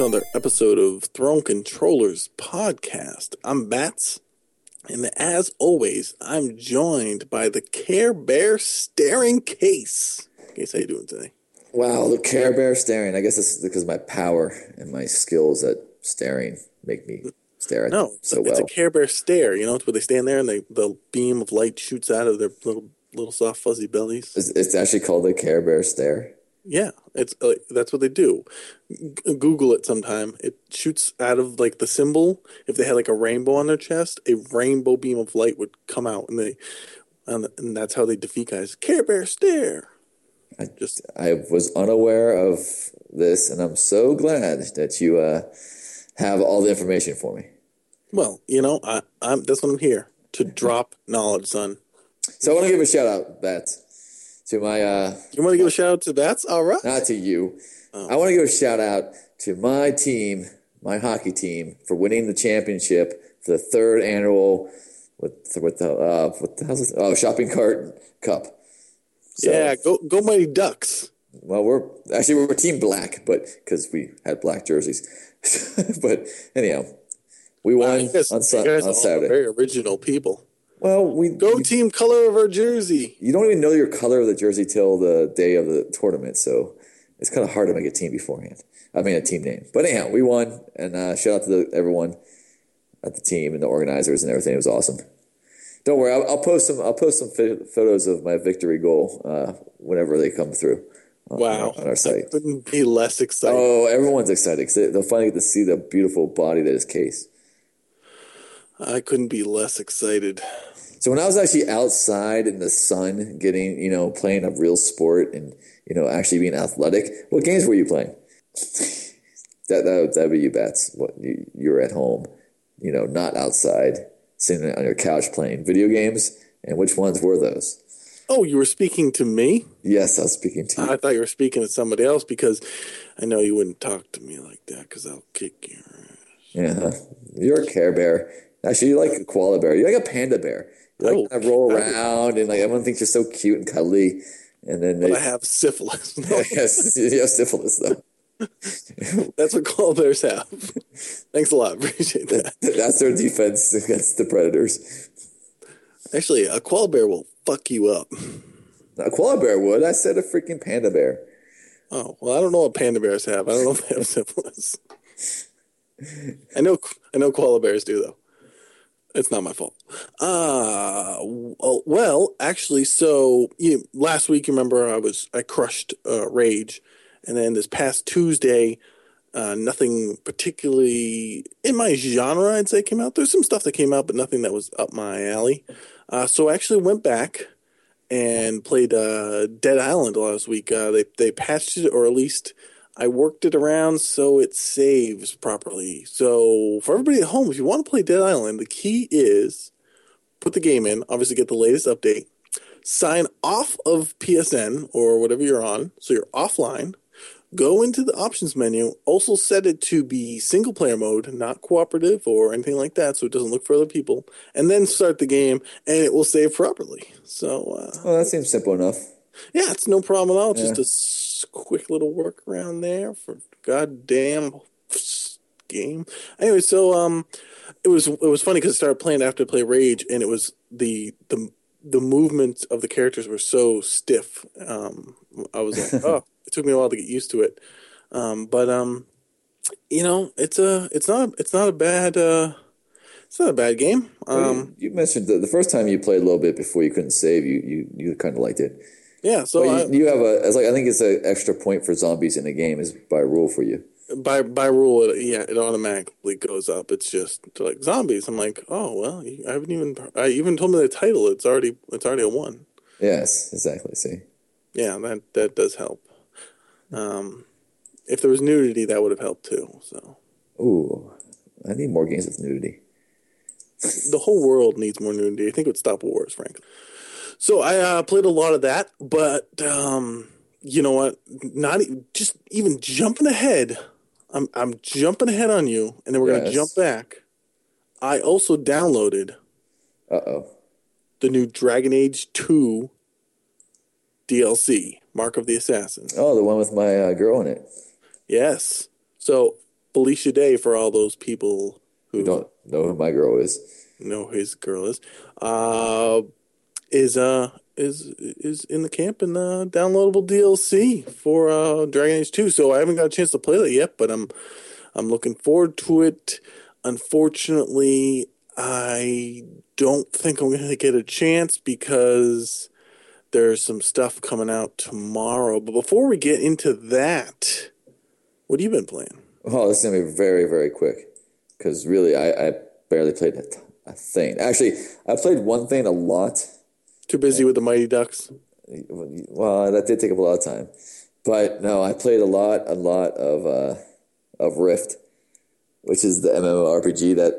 to another episode of Throne Controllers Podcast. I'm Bats, and as always, I'm joined by the Care Bear Staring Case. Case, how you doing today? Wow, the Care Bear staring. I guess it's because my power and my skills at staring make me stare at No, so it's well. a Care Bear stare. You know, it's where they stand there and they, the beam of light shoots out of their little little soft fuzzy bellies. It's, it's actually called the Care Bear stare. Yeah, it's uh, that's what they do. G- Google it sometime. It shoots out of like the symbol. If they had like a rainbow on their chest, a rainbow beam of light would come out, and they and, and that's how they defeat guys. Care Bear stare. I Just I was unaware of this, and I'm so glad that you uh, have all the information for me. well, you know, I, I'm that's what I'm here to drop knowledge, son. So I want to give a shout out, Bats, to my uh, You want to give a shout out to Bats? All right. not to you. Oh. I want to give a shout out to my team, my hockey team, for winning the championship for the third annual with with the uh, what the hell's? Oh, shopping cart cup. So, yeah, go go Mighty Ducks. Well, we're actually we're team black, but because we had black jerseys. but anyhow, we won guys, on, on Saturday. very original people. Well, we Go team color of our jersey. you don't even know your color of the jersey till the day of the tournament, so it's kind of hard to make a team beforehand. I mean, a team name. But anyhow, we won, and uh, shout out to the, everyone at the team and the organizers and everything. It was awesome. Don't worry, I'll, I'll post some. I'll post some pho- photos of my victory goal uh, whenever they come through. on- Wow, on our site. couldn't be less excited. Oh, everyone's excited because they'll finally get to see the beautiful body that is Case. I couldn't be less excited. So when I was actually outside in the sun, getting you know playing a real sport and you know actually being athletic, what games were you playing? that that be you bats. What you you're at home, you know, not outside, sitting on your couch playing video games. And which ones were those? Oh, you were speaking to me? Yes, I was speaking to you. I thought you were speaking to somebody else because I know you wouldn't talk to me like that because I'll kick your ass. Yeah, you're a Care Bear. Actually, you like a koala bear. You're like a panda bear. You like Oh, kind of roll around and like everyone thinks you're so cute and cuddly. And then But they, I have syphilis. Yes, you have syphilis though. that's what koala bears have. Thanks a lot. Appreciate that. That's their defense against the predators. Actually, a koala bear will fuck you up. A koala bear would. I said a freaking panda bear. Oh, well, I don't know what panda bears have. I don't know if they have syphilis. I know, I know koala bears do though. It's not my fault. Uh, well, actually, so you, last week, you remember I was I crushed uh, Rage, and then this past Tuesday, uh, nothing particularly in my genre, I'd say, came out. There's some stuff that came out, but nothing that was up my alley. Uh, so I actually went back and played uh, Dead Island last week. Uh, they they patched it, or at least I worked it around so it saves properly. So for everybody at home, if you want to play Dead Island, the key is put the game in. Obviously, get the latest update. Sign off of PSN or whatever you're on, so you're offline. Go into the options menu. Also set it to be single player mode, not cooperative or anything like that, so it doesn't look for other people. And then start the game, and it will save properly. So uh, Oh, that seems simple enough. yeah, it's no problem at all. Just a quick little workaround there for goddamn game. Anyway, so um, it was it was funny because I started playing after I played Rage, and it was the the the movements of the characters were so stiff. Um, I was like, oh, it took me a while to get used to it. Um, but um, you know, it's a it's not it's not a bad uh, it's not a bad game. Um, you, you mentioned the, the first time you played a little bit before you couldn't save. You you, you kind of liked it. Yeah. So I, you, you have a. It's like I think it's an extra point for zombies in the game is by rule for you. by by rule, it, yeah, it automatically goes up. It's just like zombies. I'm like, oh well, I haven't even. I even told me the title. It's already it's already a one. Yes, exactly. See, Yeah, that that does help. Um, if there was nudity, that would have helped too. So ooh, I need more games with nudity. the whole world needs more nudity. I think it would stop wars, frankly. So I uh, played a lot of that, but um, you know what? Not e- just even jumping ahead. I'm I'm jumping ahead on you, and then we're gonna jump back. I also downloaded Uh oh. the new Dragon Age 2 DLC, Mark of the Assassin. Oh, the one with my uh, girl in it. Yes. So Felicia Day for all those people who You don't know who my girl is. know who his girl is, uh, is uh is is in the camp in the downloadable DLC for uh, Dragon Age Two. So I haven't got a chance to play that yet, but I'm I'm looking forward to it. Unfortunately, I don't think I'm going to get a chance because there's some stuff coming out tomorrow. But before we get into that, what have you been playing? Oh, this is gonna be very, very quick because really, I, I barely played a thing. Actually, I played one thing a lot. Too busy with the Mighty Ducks. Well, that did take up a lot of time, but no, I played a lot, a lot of uh, of Rift, which is the MMORPG that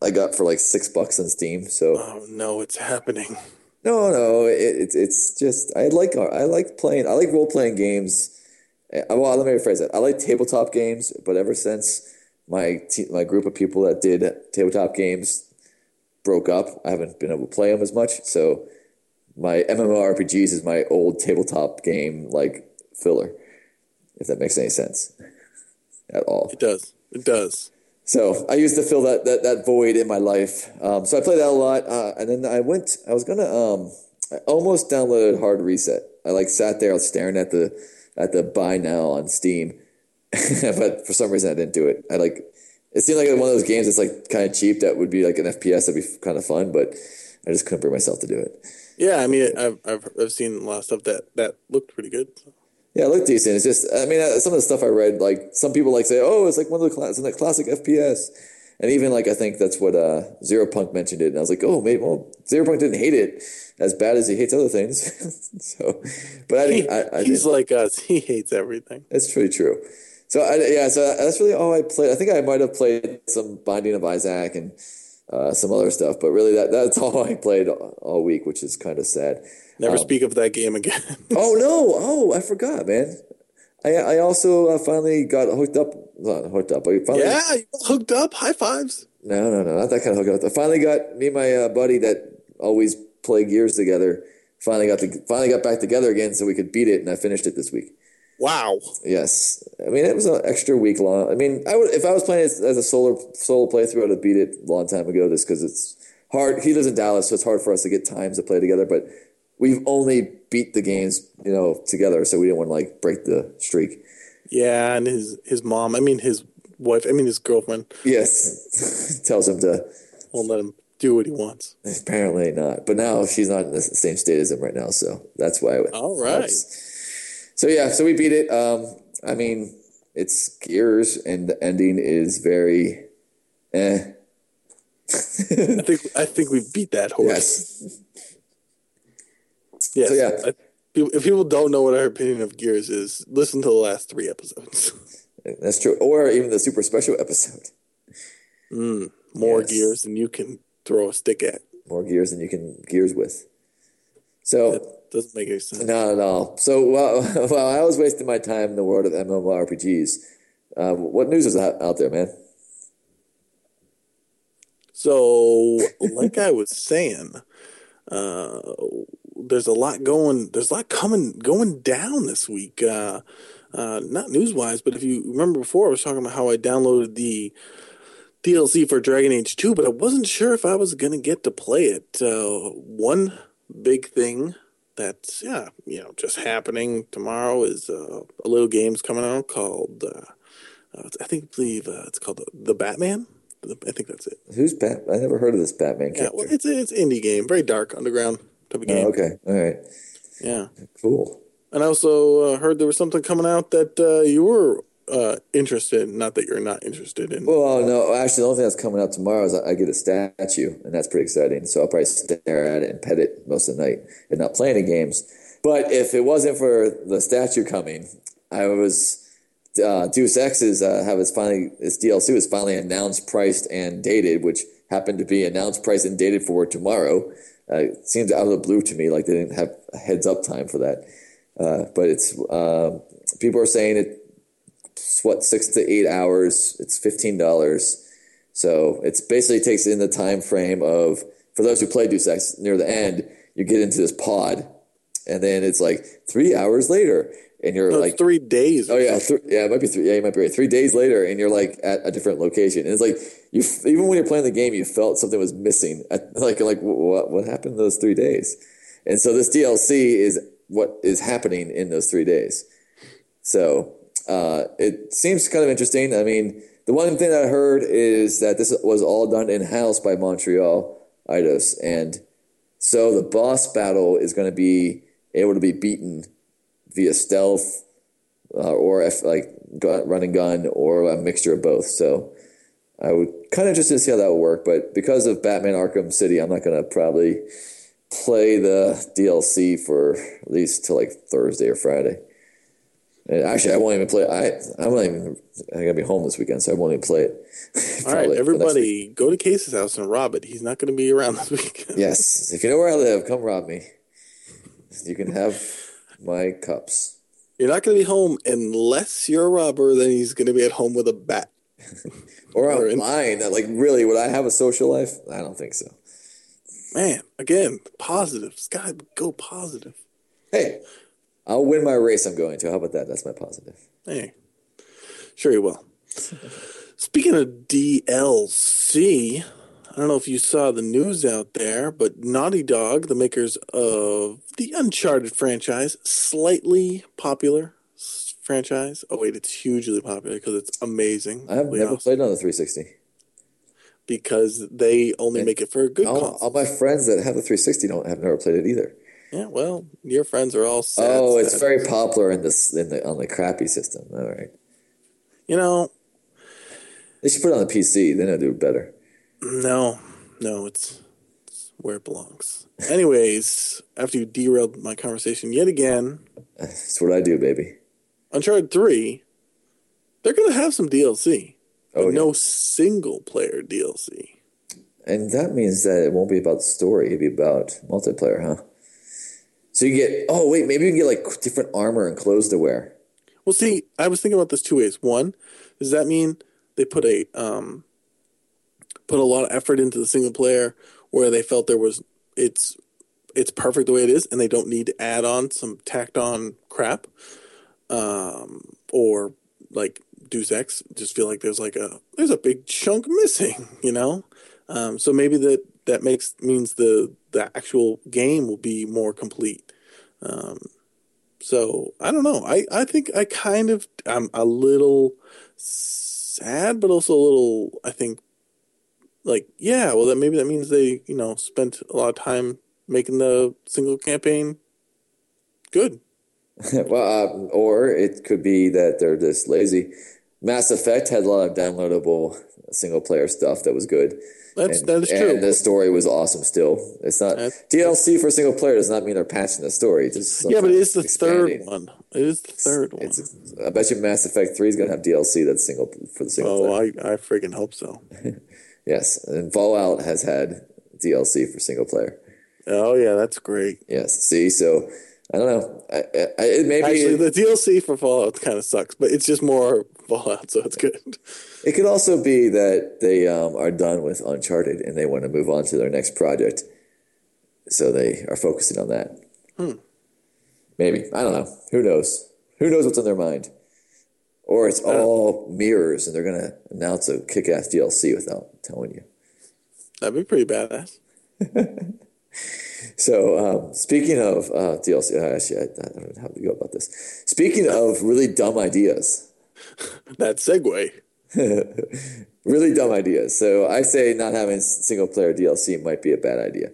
I got for like six bucks on Steam. So Oh no, it's happening. no, no, it, it's it's just I like I like playing I like role playing games. Uh, Well, let me rephrase that. I like tabletop games, but ever since my te- my group of people that did tabletop games broke up, I haven't been able to play them as much. So my MMORPGs is my old tabletop game like filler, if that makes any sense at all. It does. It does. So I used to fill that that, that void in my life. Um, so I played that a lot, uh, and then I went. I was gonna. Um, I almost downloaded Hard Reset. I like sat there, I was staring at the at the buy now on Steam, but for some reason I didn't do it. I like. It seemed like one of those games that's like kind of cheap that would be like an FPS that'd be kind of fun, but I just couldn't bring myself to do it. Yeah, I mean, I've I've, I've seen a lot of stuff that that looked pretty good. Yeah, it looked decent. It's just, I mean, uh, some of the stuff I read, like some people like say, oh, it's like one of the class, like classic FPS, and even like I think that's what uh, Zero Punk mentioned it, and I was like, oh, maybe well, Zero Punk didn't hate it as bad as he hates other things. so, but I, He, I, I he's didn't- like us. He hates everything. it's pretty true. So I, yeah, so that's really all I played. I think I might have played some Binding of Isaac and uh, some other stuff, but really that that's all I played all, all week, which is kind of sad. Never Um, speak of that game again. Oh no! Oh, I forgot, man. I I also uh, finally got hooked up. Not hooked up. I finally, yeah, you hooked up. High fives. No, no, no, not that kind of hookup. I finally got me and my uh, buddy that always play Gears together. Finally got to finally got back together again, so we could beat it, and I finished it this week. Wow. Yes, I mean it was an extra week long. I mean, I would if I was playing it as a solo solo playthrough, I'd have beat it a long time ago. Just because it's hard. He lives in Dallas, so it's hard for us to get times to play together. But we've only beat the games, you know, together, so we didn't want to like break the streak. Yeah, and his his mom. I mean, his wife. I mean, his girlfriend Yes, tells him to. won't let him do what he wants. Apparently not, but now she's not in the same state as him right now, so that's why. It All right. So yeah, so we beat it. Um, I mean, it's Gears, and the ending is very, eh. I think I think we beat that horse. Yes. Yes. So, yeah. I- if people don't know what our opinion of Gears is, listen to the last three episodes. That's true. Or even the super special episode. More Yes. Gears than you can throw a stick at. More gears than you can gears with. So That doesn't make any sense. not at all. So while, while I was wasting my time in the world of MMORPGs, uh, what news is out, out there, man? So, like I was saying, uh, there's a lot going. There's a lot coming going down this week. Uh, uh, not news wise, but if you remember before, I was talking about how I downloaded the DLC for Dragon Age Two, but I wasn't sure if I was gonna get to play it. Uh, one big thing that's yeah, you know, just happening tomorrow is uh, a little game's coming out called. Uh, uh, I think believe uh, it's called the, the Batman. The- I think that's it. Who's Bat? I never heard of this Batman Yeah, character. well, it's it's indie game, very dark, underground type of game. Oh, okay. All right. Yeah, Cool. and I also uh, heard there was something coming out that uh, you were uh, interested. Not that you're not interested in. Well, no, actually, the only thing that's coming out tomorrow is I I get a statue, and that's pretty exciting. So I'll probably stare at it and pet it most of the night and not play any games. But if it wasn't for the statue coming, I was uh, Deus Ex uh, have its finally its DLC was finally announced, priced, and dated, which happened to be announced, priced, and dated for tomorrow. Uh, it seems out of the blue to me, like they didn't have a heads up time for that. Uh, but it's um people are saying it it's what six to eight hours. It's fifteen dollars. So it's basically takes in the time frame of for those who play Deus Ex near the end, you get into this pod, and then it's like three hours later, and you're No, like it's three days. Oh yeah, th- yeah, it might be three. Yeah, you might be right. Three days later, and you're like at a different location, and it's like you f- even when you're playing the game, you felt something was missing. At, like like what what happened those three days? And so this DLC is what is happening in those three days. So uh, it seems kind of interesting. I mean, the one thing that I heard is that this was all done in house by Montreal Eidos, and so the boss battle is going to be able to be beaten via stealth uh, or if like gun, run and gun or a mixture of both. So I would kind of interested to see how that would work. But because of Batman Arkham City, I'm not going to probably play the DLC for at least till like Thursday or Friday. And actually, I won't even play. I I'm not even. I gotta be home this weekend, so I won't even play it. All right, Probably for next week. everybody, go to Case's house and rob it. He's not going to be around this week. Yes, if you know where I live, come rob me. You can have my cups. You're not going to be home unless you're a robber. Then he's going to be at home with a bat. Or in- Like, really, would I have a social life? I don't think so. Man, again, positive. It's got to go positive. Hey, I'll win my race I'm going to. How about that? That's my positive. Hey, sure you will. Speaking of DLC, I don't know if you saw the news out there, but Naughty Dog, the makers of the Uncharted franchise, slightly popular franchise. Oh wait, it's hugely popular because it's amazing. I have never played on the 360. because they only make it for a good All, all my friends that have the 360 don't have never played it either. Yeah, well, your friends are all sad. oh, it's sad. very popular in this in the on the crappy system. All right, You know, they should put it on the PC. Then it'll do better. no, no, it's, it's where it belongs. Anyways, after you derailed my conversation yet again, That's what I do, baby. Uncharted 3, they're going to have some DLC, Oh, yeah. no single player DLC. And that means that it won't be about the story. It'll be about multiplayer, huh? So you get. Oh wait, maybe you can get like different armor and clothes to wear. Well, see, I was thinking about this two ways. One, does that mean they put a um, put a lot of effort into the single player where they felt there was it's it's perfect the way it is, and they don't need to add on some tacked on crap, um, or like Deus Ex, just feel like there's like a there's a big chunk missing, you know. Um, so maybe that that makes means the the actual game will be more complete. Um, so I don't know. I, I think I kind of I'm a little sad, but also a little I think like yeah. Well, that maybe that means they you know spent a lot of time making the single campaign good. well, uh, or it could be that they're just lazy. Mass Effect had a lot of downloadable single player stuff that was good. That's and, that is true. And the story was awesome. Still, it's not That's- DLC for single player does not mean they're patching the story. It's just yeah, but it is the expanding. third one. It is the third one. It's, I bet you Mass Effect Three is gonna have DLC that's single for the single Oh, player. I I freaking hope so. Yes, and Fallout has had DLC for single player. Oh yeah, that's great. Yes. See, so I don't know. I, I, it maybe Actually, the DLC for Fallout kind of sucks, but it's just more Fallout, so it's good. It could also be that they um, are done with Uncharted and they want to move on to their next project, so they are focusing on that. Hmm. Maybe I don't know. Who knows? Who knows what's in their mind? Or it's all mirrors, and they're gonna announce a kick-ass DLC without telling you. That'd be pretty badass. So um, speaking of uh, DLC, uh, actually, I, I don't know how to go about this. Speaking of really dumb ideas, That segue. really dumb idea. So I say not having single player DLC might be a bad idea.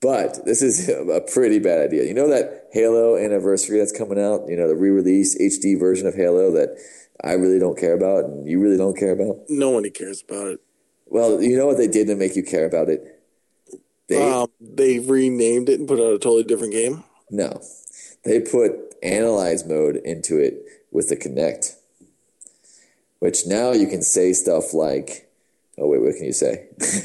But this is a pretty bad idea. You know that Halo anniversary that's coming out? You know, the re release HD version of Halo that I really don't care about and you really don't care about? Nobody cares about it. Well, you know what they did to make you care about it? They, Um, they renamed it and put out a totally different game. no, they put analyze mode into it with the Kinect, which now you can say stuff like, oh, wait, what can you say?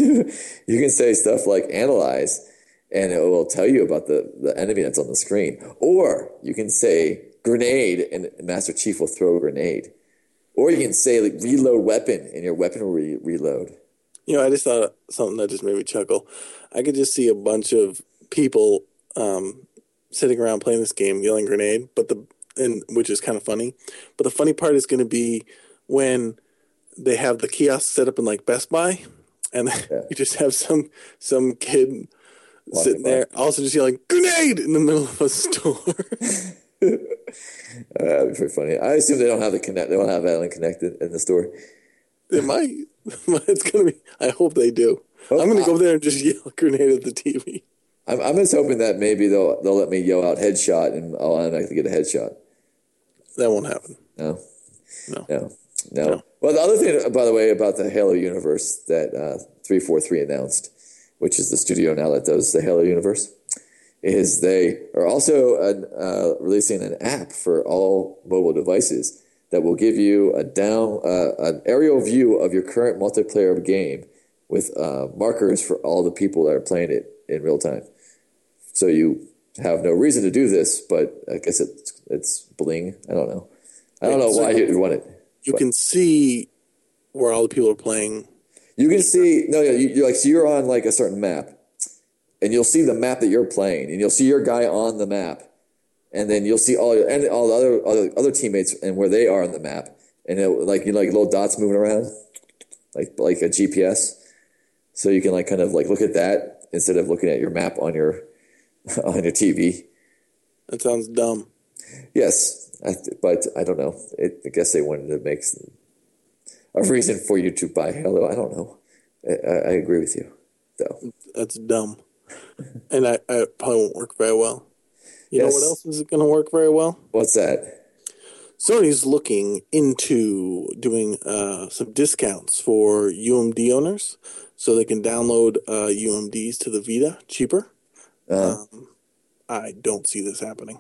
you can say stuff like analyze and it will tell you about the, the enemy that's on the screen. Or you can say grenade and Master Chief will throw a grenade. Or you can say like reload weapon and your weapon will re- reload. You know, I just thought something that just made me chuckle. I could just see a bunch of people um, sitting around playing this game, yelling grenade, but the and which is kind of funny. But the funny part is going to be when they have the kiosk set up in like Best Buy, and Yeah. you just have some some kid sitting there, also just yelling "grenade" in the middle of a store. Uh, that'd be pretty funny. I assume they don't have the Kinect. They don't have Alan connected in the store. it might. It's gonna be. I hope they do. Oh, I'm gonna I- go there and just yell "grenade" at the TV. I'm, I'm just hoping that maybe they'll they'll let me yell out headshot and I'll automatically get a headshot. That won't happen. No, No. no, no. No. Well, the other thing, by the way, about the Halo universe that uh, three four three announced, which is the studio now that does the Halo universe, is they are also uh, releasing an app for all mobile devices that will give you a down uh, an aerial view of your current multiplayer game with uh, markers for all the people that are playing it in real time. So you have no reason to do this, but I guess it's it's bling. I don't know. I don't know why you'd want it. You can see where all the people are playing. You can see no, yeah, you, you're like so you're on like a certain map, and you'll see the map that you're playing, and you'll see your guy on the map, and then you'll see all your, and all the other other other teammates and where they are on the map, and it, like you know, like little dots moving around, like like a GPS, so you can like kind of like look at that instead of looking at your map on your on your TV. That sounds dumb. Yes, I, but I don't know. It, I guess they wanted to make a reason for you to buy Halo. I don't know. I, I agree with you, though. That's dumb. and I, I probably won't work very well. You know what else is going to work very well? What's that? Sony's looking into doing uh, some discounts for UMD owners so they can download uh, UMDs to the Vita cheaper. Uh, Um, I don't see this happening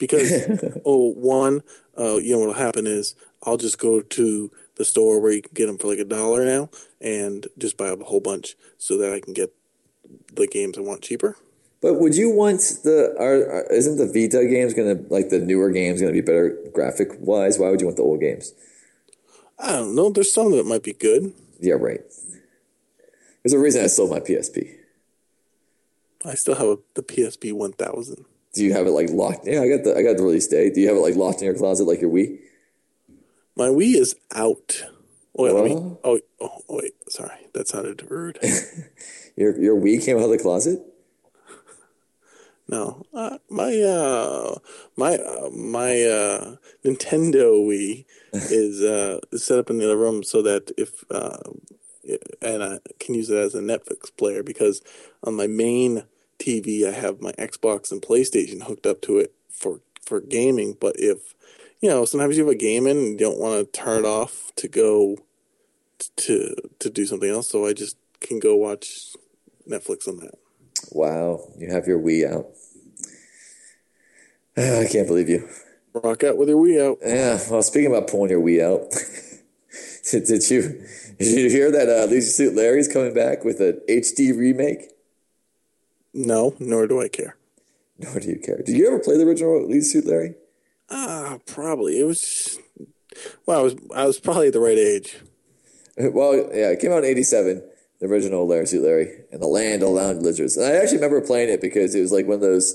because, oh, one, uh, you know what'll happen is I'll just go to the store where you can get them for like a dollar now and just buy a whole bunch so that I can get the games I want cheaper. but would you want the? Are, are isn't the Vita games gonna like the newer games gonna be better graphic wise? Why would you want the old games? I don't know. There's some that might be good. Yeah, right. There's a reason I sold my PSP. I still have a, the PSP 1000. Do you have it like locked? Yeah, I got the I got the release date. Do you have it like locked in your closet like your Wii? My Wii is out. Wait, let me, What? oh, oh, wait. Sorry. That sounded rude. Your your Wii came out of the closet. No, uh, my uh, my uh, my uh, Nintendo Wii is uh, is set up in the other room so that if uh, and I can use it as a Netflix player because on my main TV I have my Xbox and PlayStation hooked up to it for for gaming. But if you know, sometimes you have a game in and you don't want to turn it off to go to to do something else, so I just can go watch Netflix on that. Wow, you have your Wii out. I can't believe you. Rock out with your Wii out. Yeah. Well, speaking about pulling your Wii out, did, did you did you hear that uh, Leisure Suit Larry's coming back with an HD remake? No, nor do I care. Nor do you care. Did you ever play the original Leisure Suit Larry? Ah, probably. It was. Well, I was I was probably at the right age. Well, yeah, it came out in '87, the original Larry Suit Larry, and the Land of Lounge Lizards. And I actually remember playing it because it was like one of those.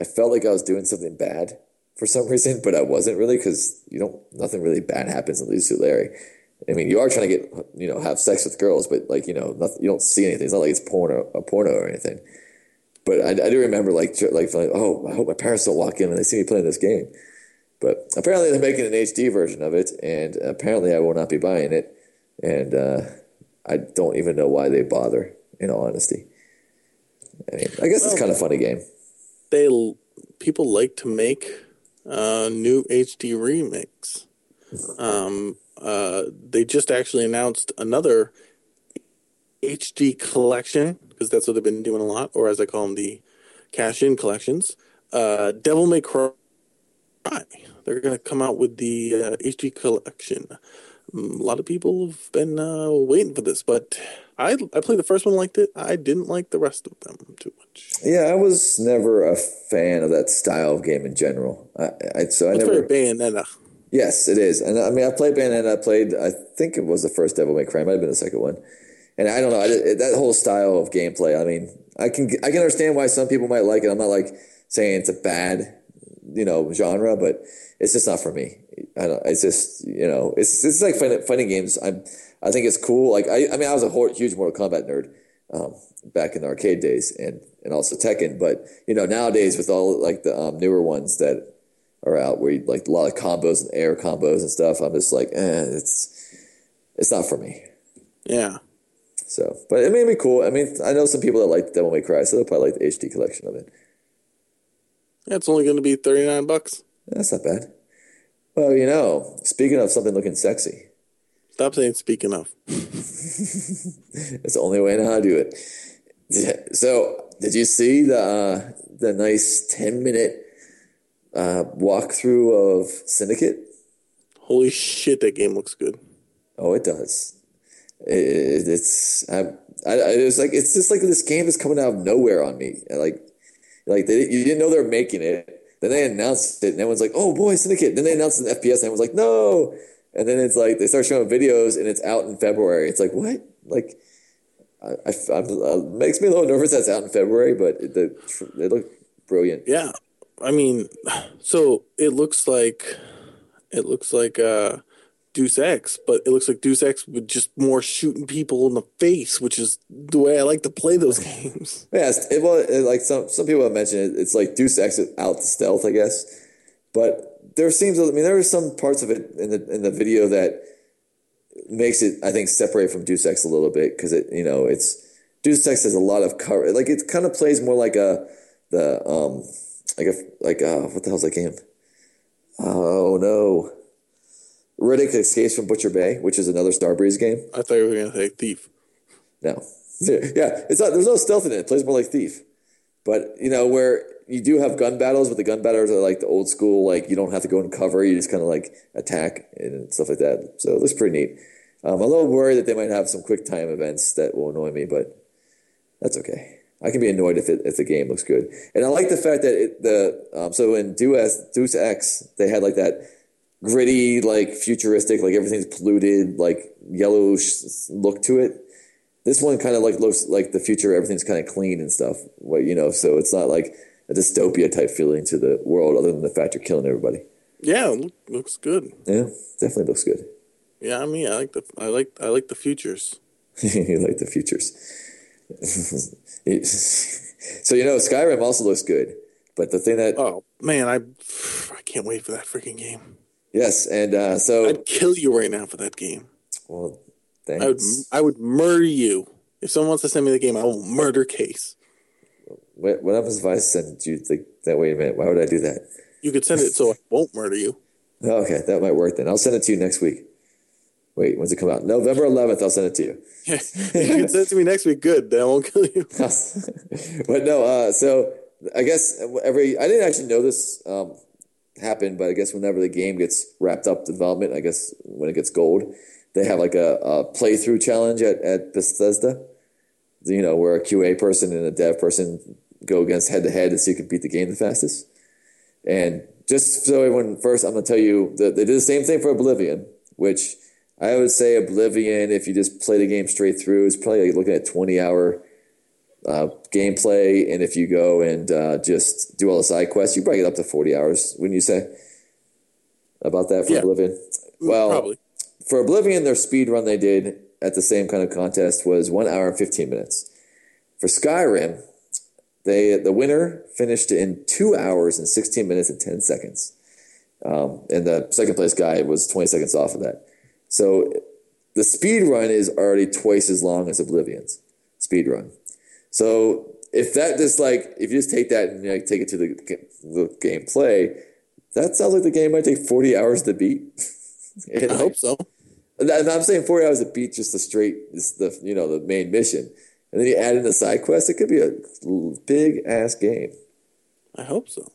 I felt like I was doing something bad for some reason, but I wasn't really because you don't. Nothing really bad happens in Leisure Suit Larry. I mean, you are trying to get you know have sex with girls, but like you know, nothing, you don't see anything. It's not like it's porno, a porno or anything. But I, I do remember like like feeling, oh, I hope my parents don't walk in and they see me playing this game. But apparently they're making an HD version of it, and apparently I will not be buying it. And uh, I don't even know why they bother. In all honesty, I mean, I guess it's kind of a funny game. They people like to make uh, new HD remakes. Um, uh, they just actually announced another HD collection because that's what they've been doing a lot, or as I call them, the cash-in collections. Uh, Devil May Cry. They're going to come out with the uh, HD collection. Mm, A lot of people have been uh, waiting for this, but I I played the first one, liked it. I didn't like the rest of them too much. Yeah, I was never a fan of that style of game in general. I, I so I It's never. Bayonetta. Yes, it is, and I mean, I played Bayonetta. I played. I think it was the first Devil May Cry. Might have been the second one. And I don't know I, that whole style of gameplay. I mean, I can I can understand why some people might like it. I'm not like saying it's a bad you know genre, but it's just not for me. I don't. It's just you know it's it's like fighting, games. I'm I think it's cool. Like I I mean I was a huge Mortal Kombat nerd um, back in the arcade days and and also Tekken, but you know nowadays with all like the um, newer ones that are out where you like a lot of combos and air combos and stuff, I'm just like eh, it's it's not for me. Yeah. So, but it may be cool. I mean, I know some people that like Devil May Cry, so they'll probably like the HD collection of it. Yeah, it's only going to be 39 bucks. That's not bad. Well, you know, speaking of something looking sexy, Stop saying speaking of. it's the only way I know how to do it. Yeah, So, did you see the uh, the nice ten minute uh, walkthrough of Syndicate? Holy shit, that game looks good. Oh, it does. It, it's I, I, it was like it's just like this game is coming out of nowhere on me. Like, like they, you didn't know they were making it. Then they announced it, and everyone's like, "Oh boy, Syndicate!" Then they announced an FPS, and everyone's like, "No!" And then it's like they start showing videos, and it's out in February. It's like what? Like, I, I, I'm, uh, makes me a little nervous that's out in February, but it, the, they look brilliant. Yeah. I mean, so it looks like it looks like uh Deus Ex, but it looks like Deus Ex with just more shooting people in the face, which is the way I like to play those games. Yeah, it, well, it, like some some people have mentioned, it, it's like Deus Ex out the stealth, I guess. But there seems, I mean, there are some parts of it in the in the video that makes it, I think, separate from Deus Ex a little bit because it, you know, it's Deus Ex has a lot of cover. Like it kind of plays more like a the um like a like uh what the hell's that game? Oh no. Riddick escapes from Butcher Bay, which is another Starbreeze game. I thought you were gonna say Thief. No, yeah, it's not. There's no stealth in it. It plays more like Thief, but you know where you do have gun battles, but the gun battles are like the old school. Like you don't have to go in cover. You just kind of like attack and stuff like that. So it looks pretty neat. Um, I'm a little worried that they might have some quick time events that will annoy me, but that's okay. I can be annoyed if it, if the game looks good, and I like the fact that it, the um, so in Deus Deus Ex they had like that gritty, like futuristic, like everything's polluted, like yellowish look to it. This one kind of like looks like the future. Everything's kind of clean and stuff. Well, you know, so it's not like a dystopia type feeling to the world, other than the fact you're killing everybody. Yeah, it look, looks good. Yeah, definitely looks good. Yeah, I mean, I like the I like I like the futures. you like the futures. so you know, Skyrim also looks good, but the thing that oh man, I I can't wait for that freaking game. Yes, and uh, so I'd kill you right now for that game. Well, thanks. I would I would murder you if someone wants to send me the game. I will murder case. What, what happens if I send you the, that? Wait a minute. Why would I do that? You could send it so I won't murder you. Okay, that might work then. I'll send it to you next week. Wait, when's it come out? November 11th. I'll send it to you. You can send it to me next week. Good. Then I won't kill you. but no. Uh, so I guess every I didn't actually know this um, happened, but I guess whenever the game gets wrapped up development, I guess when it gets gold, they have like a, a playthrough challenge at, at Bethesda. You know, where a QA person and a dev person go against head to head to see who can beat the game the fastest. And just so everyone first, I'm going to tell you that they did the same thing for Oblivion, which I would say Oblivion, if you just play the game straight through, is probably like looking at 20 hour uh, gameplay. And if you go and uh, just do all the side quests, you probably get up to 40 hours, wouldn't you say? About that for Yeah. Oblivion? Mm, Well, Probably. for Oblivion, their speed run they did at the same kind of contest was one hour and 15 minutes. For Skyrim, they the winner finished in two hours and 16 minutes and 10 seconds. Um, and the second place guy was 20 seconds off of that. So the speed run is already twice as long as Oblivion's speed run. So if that just like if you just take that and like, take it to the, the gameplay, that sounds like the game might take 40 hours to beat. I hope so. And I'm saying 40 hours to beat just the straight, just the you know the main mission, and then you add in the side quest. It could be a big ass game, I hope so.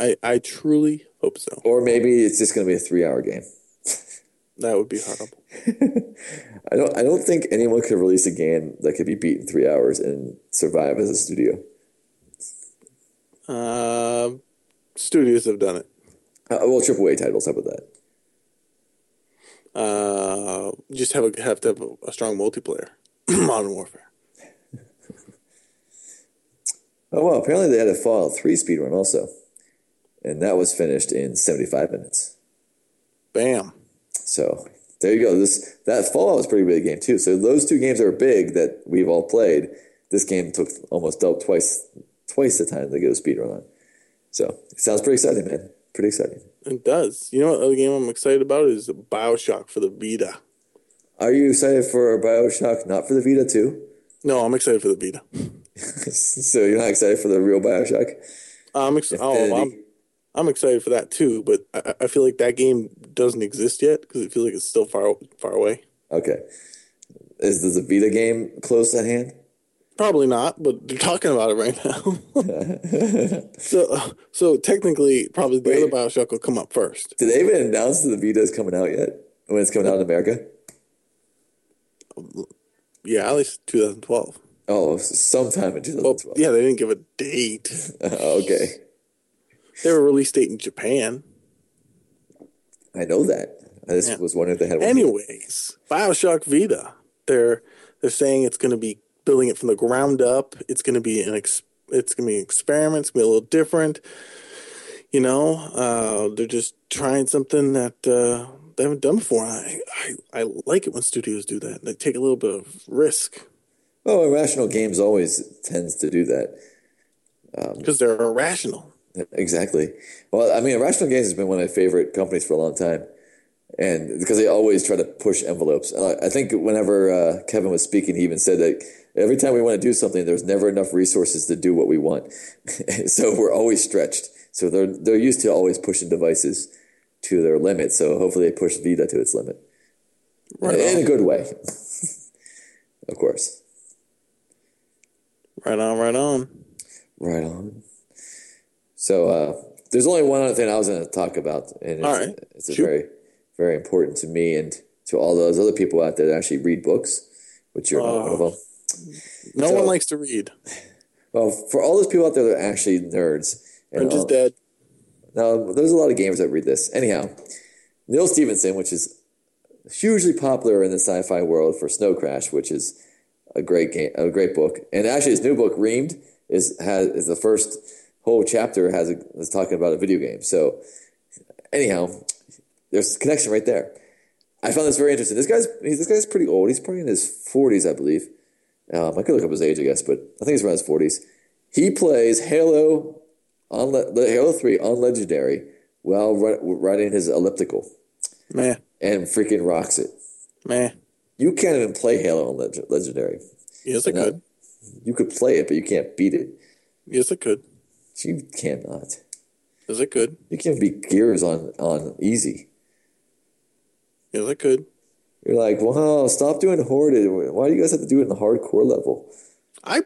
I, I truly hope so. or maybe it's just going to be a three hour game. That would be horrible. I don't. I don't think anyone could release a game that could be beat in three hours and survive as a studio. Uh, studios have done it. Uh, well, AAA titles. How about that? Uh, just have a, have to have a, a strong multiplayer. Modern Warfare. Oh well, apparently they had a Fallout Three speedrun also. and that was finished in 75 minutes. Bam. So there you go. This that Fallout was a pretty big game too. So those two games are big that we've all played. This game took almost double, twice twice the time to get a speed run on. So it sounds pretty exciting, man. Pretty exciting. It does. You know what other game I'm excited about is Bioshock for the Vita. Are you excited for Bioshock? Not for the Vita too. No, I'm excited for the Vita. so you're not excited for the real Bioshock? I'm ex- oh, I'm, I'm excited for that too, but I, I feel like that game doesn't exist yet because it feels like it's still far far away. Okay. Is the Vita game close at hand? Probably not, but they're talking about it right now. so, so technically, probably the Wait. other Bioshock will come up first. Did they even announce that the Vita is coming out yet? When it's coming out in America? Yeah, at least 2012. Oh, sometime in Well, 2012. yeah, they didn't give a date. okay. They were release date in Japan. I know that. Just Yeah. was wondering if they had one. Anyways, Bioshock Vita. They're they're saying it's going to be building it from the ground up. It's going to be an ex, it's going to be an experiment. It's going to be a little different. You know, uh, they're just trying something that uh, they haven't done before. I, I I like it when studios do that. They take a little bit of risk Oh, Irrational Games always tends to do that. because they're irrational. Exactly. Well, I mean, Irrational Games has been one of my favorite companies for a long time, and because they always try to push envelopes. I I think whenever uh, Kevin was speaking, he even said that every time we want to do something, there's never enough resources to do what we want, so we're always stretched. So they're they're used to always pushing devices to their limit. So hopefully, they push Vita to its limit Right in a good way, of course. right on, right on. Right on. So uh, there's only one other thing I was going to talk about, and it's, right. it's very, very important to me and to all those other people out there that actually read books, which you're not one of them. No So- one likes to read. Well, for all those people out there that are actually nerds, and is all- dead. now there's a lot of gamers that read this. Anyhow, Neal Stephenson, which is hugely popular in the sci-fi world for Snow Crash, which is a great game, a great book, and actually his new book Reamde is has is the first whole chapter has a, is talking about a video game. So anyhow, there's a connection right there. I found this very interesting. This guy's he's, this guy's pretty old. He's probably in his 40s, I believe. Um, I could look up his age, I guess, but I think he's around his 40s. He plays Halo on Le- Halo 3 on Legendary while ri- riding his elliptical Man. and freaking rocks it. Man. You can't even play Halo on Leg- Legendary. Yes, I Not- could. You could play it, but you can't beat it. Yes, I could. You cannot. Is it good? You can't beat Gears on, on easy. Yes, I could. You're like, wow, stop doing Hoarded. Why do you guys have to do it in the hardcore level? I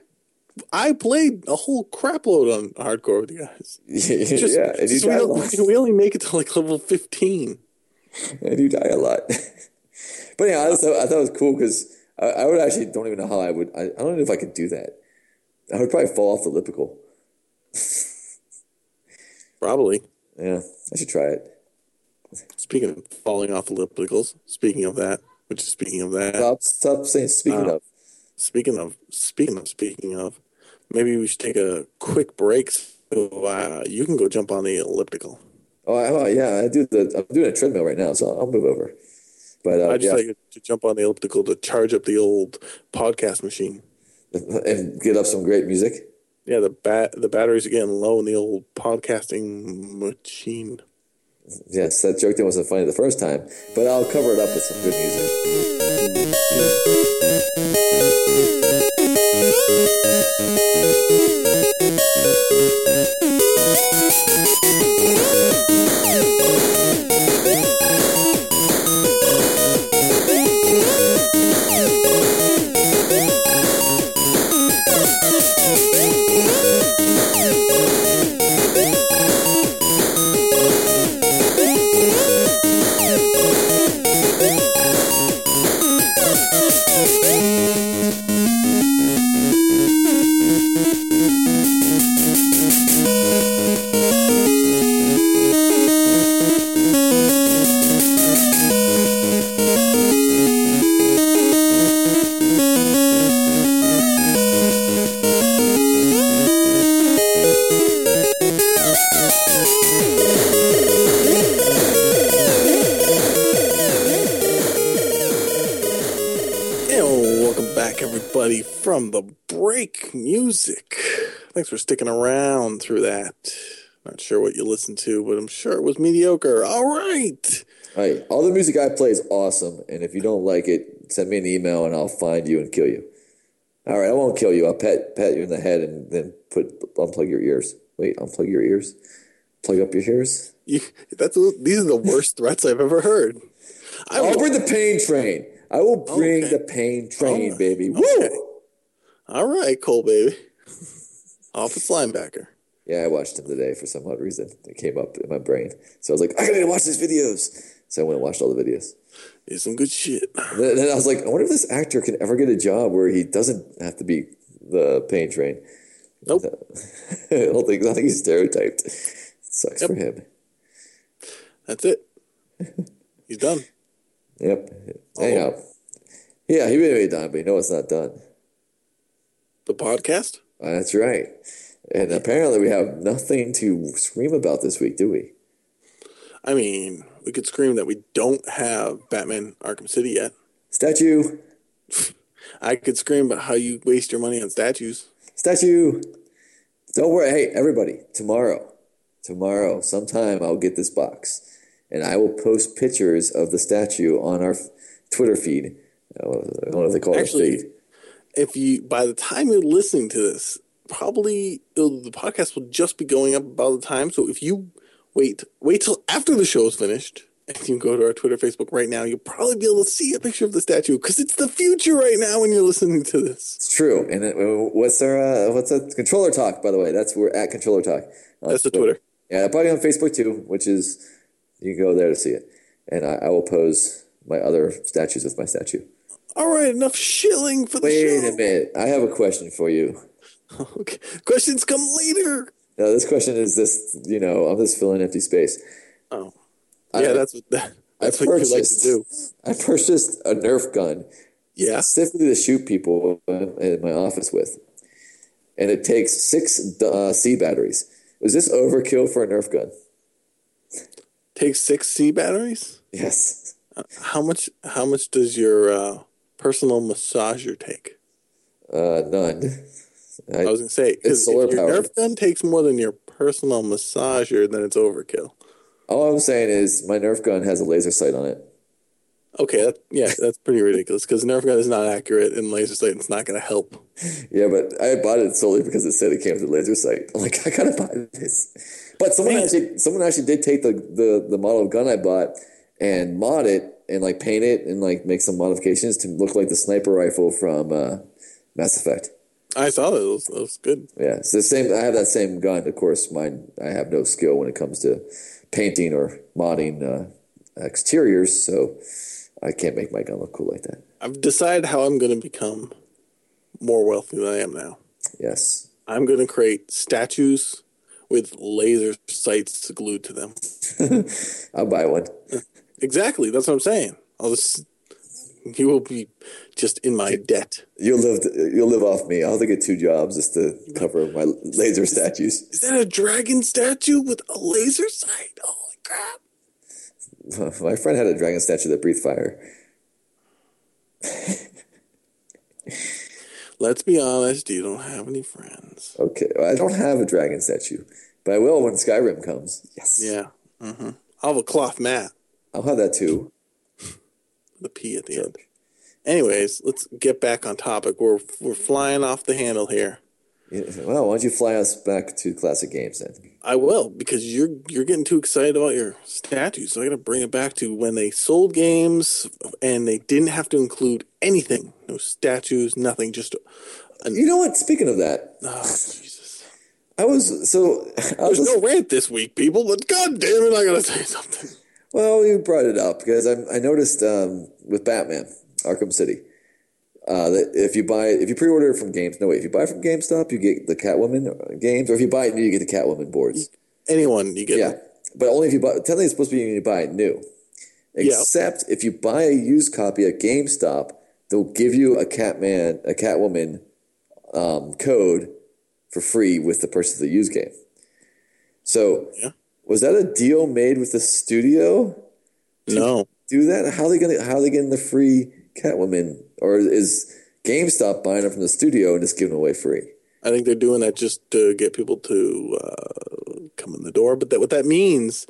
I played a whole crap load on hardcore with you guys. yeah, Just, and you die we, a lot. we only make it to like level fifteen. and you die a lot. but yeah, I, just, I thought it was cool because I, I would actually don't even know how I would. I, I don't know if I could do that. I would probably fall off the elliptical. Probably. Yeah, I should try it. Speaking of falling off ellipticals, speaking of that, which is speaking of that, Stop, stop saying. Speaking Uh, of, speaking of, speaking of, speaking of, maybe we should take a quick break so uh, you can go jump on the elliptical. oh, I, oh yeah, I do the. I'm doing a treadmill right now, so I'll move over. But uh, I just yeah, like to jump on the elliptical to charge up the old podcast machine. and get up some great music. Yeah, the bat the batteries are getting low in the old podcasting machine. Yes, that joke didn't wasn't funny the first time, but I'll cover it up with some good music. From the break music. Thanks for sticking around through that. Not sure what you listened to, but I'm sure it was mediocre. All right. All right. All the music I play is awesome. And if you don't like it, send me an email and I'll find you and kill you. All right. I won't kill you. I'll pat, pat you in the head and then put unplug your ears. Wait, unplug your ears? Plug up your ears? You, that's these are the worst threats I've ever heard. I will bring the pain train. I will bring okay. the pain train, right. baby. Woo! All right, Cole, baby. Office linebacker. Yeah, I watched him today for some odd reason. It came up in my brain. So I was like, I gotta watch these videos. So I went and watched all the videos. It's some good shit. And then, then I was like, I wonder if this actor can ever get a job where he doesn't have to be the pain train. Nope. I don't think, I think he's stereotyped. It sucks yep. for him. That's it. He's done. Yep. Oh. Anyhow, yeah, he may be done, but you know it's not done. The podcast? That's right. And apparently, we have nothing to scream about this week, do we? I mean, we could scream that we don't have Batman Arkham City yet. Statue. I could scream about how you waste your money on statues. Statue. Don't worry. Hey, everybody, tomorrow, tomorrow, sometime I'll get this box and I will post pictures of the statue on our Twitter feed. I don't know if they call Actually, it feed. If you, by the time you're listening to this, probably the podcast will just be going up about the time. So if you wait, wait till after the show is finished, and you can go to our Twitter, Facebook right now, you'll probably be able to see a picture of the statue because it's the future right now when you're listening to this. It's true. And it, what's our uh, what's a controller talk? By the way, that's we're at controller talk. That's the Twitter. Yeah, probably on Facebook too, which is you can go there to see it. And I, I will pose my other statues with my statue. All right, enough shilling for the Wait show. Wait a minute. I have a question for you. Okay. Questions come later. No, this question is this, you know, I'm just filling empty space. Oh. Yeah, I, that's what that, that's I what you like to do. I purchased a Nerf gun. Yeah. Specifically to shoot people in my office with. And it takes six uh, C batteries. Is this overkill for a Nerf gun? Take six C batteries? Yes. Uh, how much? How much does your uh, personal massager take? Uh, none. I, I was gonna say because if your Nerf gun takes more than your personal massager, then it's overkill. All I'm saying is my Nerf gun has a laser sight on it. Okay, that, yeah, that's pretty ridiculous because Nerf gun is not accurate and laser sight it's not going to help. Yeah, but I bought it solely because it said it came with a laser sight. I'm like, I gotta buy this. But someone Man. actually, someone actually did take the, the the model of gun I bought and mod it and like paint it and like make some modifications to look like the sniper rifle from uh, Mass Effect. I saw that. It was, it was good. Yeah, it's the same. I have that same gun. Of course, mine. I have no skill when it comes to painting or modding uh, exteriors, so I can't make my gun look cool like that. I've decided how I'm going to become more wealthy than I am now. Yes. I'm going to create statues with laser sights glued to them. I'll buy one. Exactly. That's what I'm saying. I'll just you will be just in my debt. You'll live. You'll live off me. I'll have to get two jobs just to cover my laser statues. Is that a dragon statue with a laser sight? Holy crap! My friend had a dragon statue that breathed fire. Let's be honest, you don't have any friends. Okay, I don't have a dragon statue, but I will when Skyrim comes. Yes. Yeah. Mm-hmm. I'll have a cloth mat. I'll have that too. the P at the end. Anyways, let's get back on topic. We're we're flying off the handle here. Well, why don't you fly us back to classic games then? I will because you're you're getting too excited about your statues. So I got to bring it back to when they sold games and they didn't have to include anything, no statues, nothing. Just you know what? Speaking of that, oh, Jesus, I was so I was there's just, no rant this week, people. But god damn it, I gotta say something. Well, you brought it up because I, I noticed um, with Batman Arkham City uh, that if you buy if you pre-order it from Games, no wait, if you buy it from GameStop, you get the Catwoman games, or if you buy it new, you get the Catwoman boards. Anyone you get, yeah, but only if you buy. Technically, it's supposed to be when you buy it new. Except if you buy a used copy at GameStop, they'll give you a Catman, a Catwoman um, code for free with the purchase of the used game. So, yeah. Was that a deal made with the studio? No. Do that? How are they gonna? How are they getting the free Catwoman, or is GameStop buying it from the studio and just giving away free. I think they're doing that just to get people to uh, come in the door. But that what that means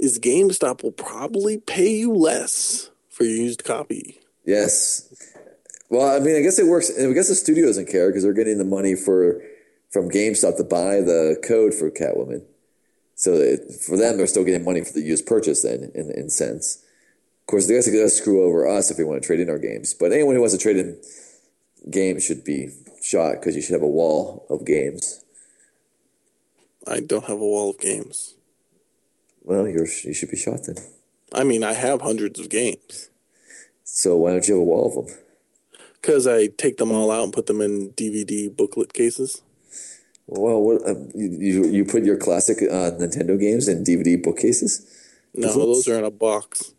is GameStop will probably pay you less for your used copy. Yes. Well, I mean, I guess it works. I guess the studio doesn't care because they're getting the money for from GameStop to buy the code for Catwoman. So it, for them, they're still getting money for the used purchase. Then, in in sense, of course, they're going to screw over us if we want to trade in our games. But anyone who wants to trade in games should be shot because you should have a wall of games. I don't have a wall of games. Well, you're you should be shot then. I mean, I have hundreds of games. So why don't you have a wall of them? Because I take them all out and put them in DVD booklet cases. Well, what uh, you you put your classic uh, Nintendo games in DVD bookcases? No, those are in a box.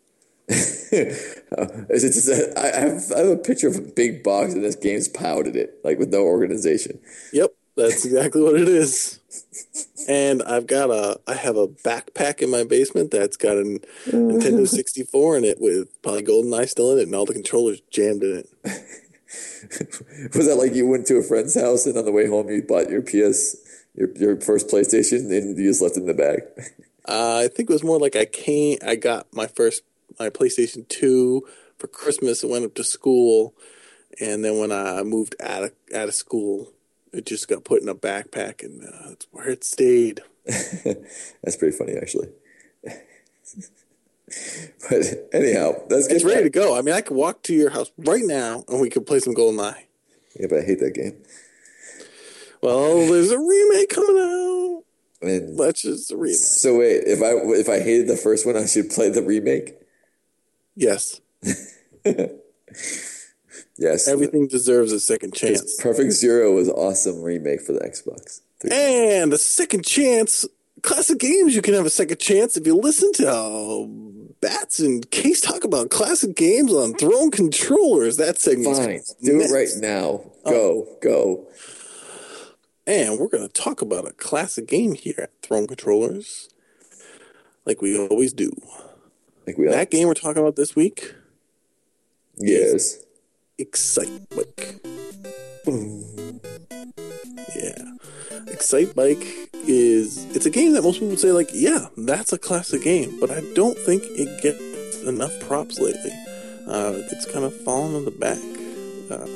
Is it just a, I have I have a picture of a big box and this game's piled in it, like with no organization. Yep, that's exactly what it is. And I've got a I have a backpack in my basement that's got a Nintendo 64 in it with probably GoldenEye still in it and all the controllers jammed in it. Was that like you went to a friend's house and on the way home you bought your PS your your first PlayStation and you just left it in the bag? Uh, I think it was more like I came I got my first my PlayStation 2 for Christmas and went up to school. And then when I moved out of, out of school, it just got put in a backpack and uh, that's where it stayed. that's pretty funny, actually. but anyhow, that's it's ready to go. I mean, I could walk to your house right now and we could play some GoldenEye. Yeah, but I hate that game. Well, there's a remake coming out. Mean, That's just a remake. so wait, if I if I hated the first one, I should play the remake. Yes, Yes, everything deserves a second chance. Perfect Zero was awesome remake for the Xbox. And the second chance. Classic games, you can have a second chance if you listen to uh, Bats and Case talk about classic games on Throne controllers. That segment's Fine, do it right now. Go, go. And we're going to talk about a classic game here at Throne Controllers, like we always do. Like we that game we're talking about this week, yes. Excitebike. Yeah. Excitebike is it's a game that most people would say like, yeah, that's a classic game, but I don't think it gets enough props lately. Uh, it's kind of fallen on the back. Uh,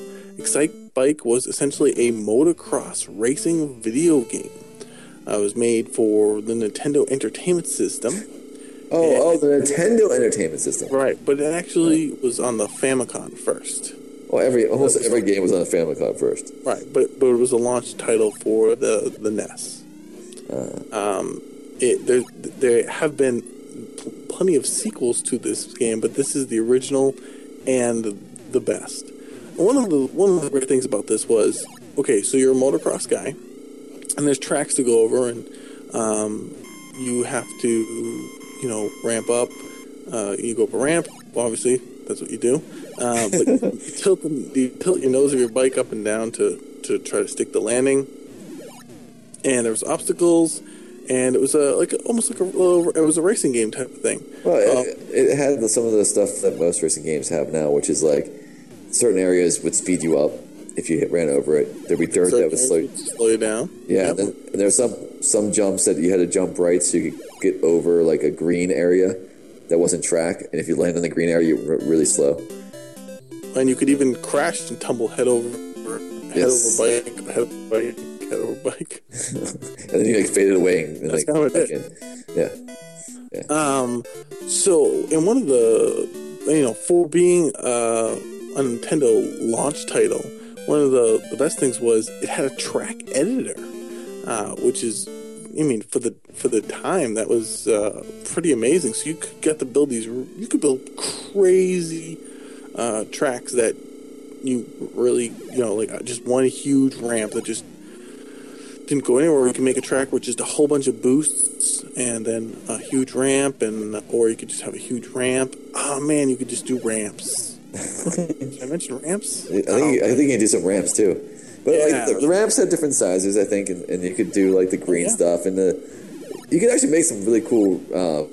Excitebike was essentially a motocross racing video game. Uh, it was made for the Nintendo Entertainment System. Oh, oh, the Nintendo Entertainment System. Right, but it actually was on the Famicom first. Well, every almost every game was on the Famicom first. Right, but but it was a launch title for the the NES. Um, it there there have been pl- plenty of sequels to this game, but this is the original and the best. One of the one of the great things about this was okay, so you're a motocross guy, and there's tracks to go over, and um, you have to you know ramp up. Uh, you go up a ramp, obviously. That's what you do. Uh, but you tilt, them, you tilt your nose of your bike up and down to, to try to stick the landing. And there was obstacles, and it was a like almost like a little, it was a racing game type of thing. Well, Um, it, it had the- some of the stuff that most racing games have now, which is like certain areas would speed you up if you hit ran over it. There'd be dirt that would slow. slow you down. Yeah, and, then, and there were some some jumps that you had to jump right so you could get over like a green area that wasn't track, and if you land in the green area, you were really slow. And you could even crash and tumble head over head Yes. over bike, head over bike, head over bike. and then you like faded away and, That's like how it is. in. Yeah, Um, so in one of the, you know, for being uh, a Nintendo launch title, one of the, the best things was it had a track editor, uh, which is, I mean, for the for the time that was uh, pretty amazing. So you could get to build these, you could build crazy uh, tracks that you really, you know, like uh, just one huge ramp that just didn't go anywhere. You can make a track with just a whole bunch of boosts and then a huge ramp, and or you could just have a huge ramp. Oh man, you could just do ramps. Did I mention ramps? I think I think you can do some ramps too. But Yeah. like the, the ramps had different sizes, I think, and, and you could do like the green Yeah. stuff and the. You could actually make some really cool uh,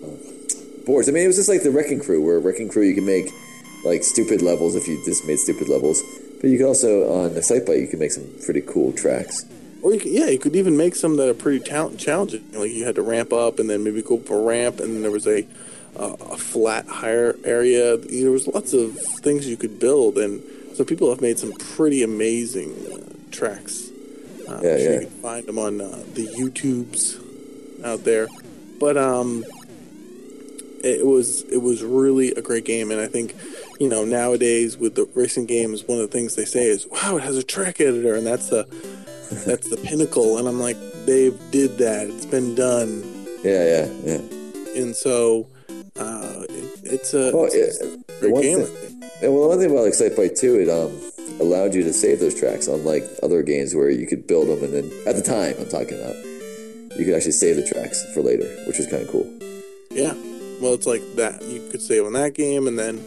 boards. I mean, it was just like the Wrecking Crew, where Wrecking Crew you can make like stupid levels if you just made stupid levels. But you could also on the site bike you could make some pretty cool tracks. Or you could, yeah, you could even make some that are pretty challenging. Like you had to ramp up and then maybe go up a ramp, and then there was a uh, a flat higher area. There was lots of things you could build, and so people have made some pretty amazing uh, tracks. Uh, Yeah, sure yeah. You can find them on uh, the YouTubes out there, but um, it was it was really a great game, and I think you know nowadays with the racing games, one of the things they say is, "Wow, it has a track editor," and that's the that's the pinnacle. And I'm like, they've did that. It's been done, Yeah, yeah, yeah. and so uh, it, it's a, Well, it's a yeah, great one game. Thing- And well, one thing about Excitebike too, it um, allowed you to save those tracks, unlike other games where you could build them and then at the time I'm talking about, you could actually save the tracks for later, which was kind of cool. Yeah. Well, it's like that. You could save on that game, and then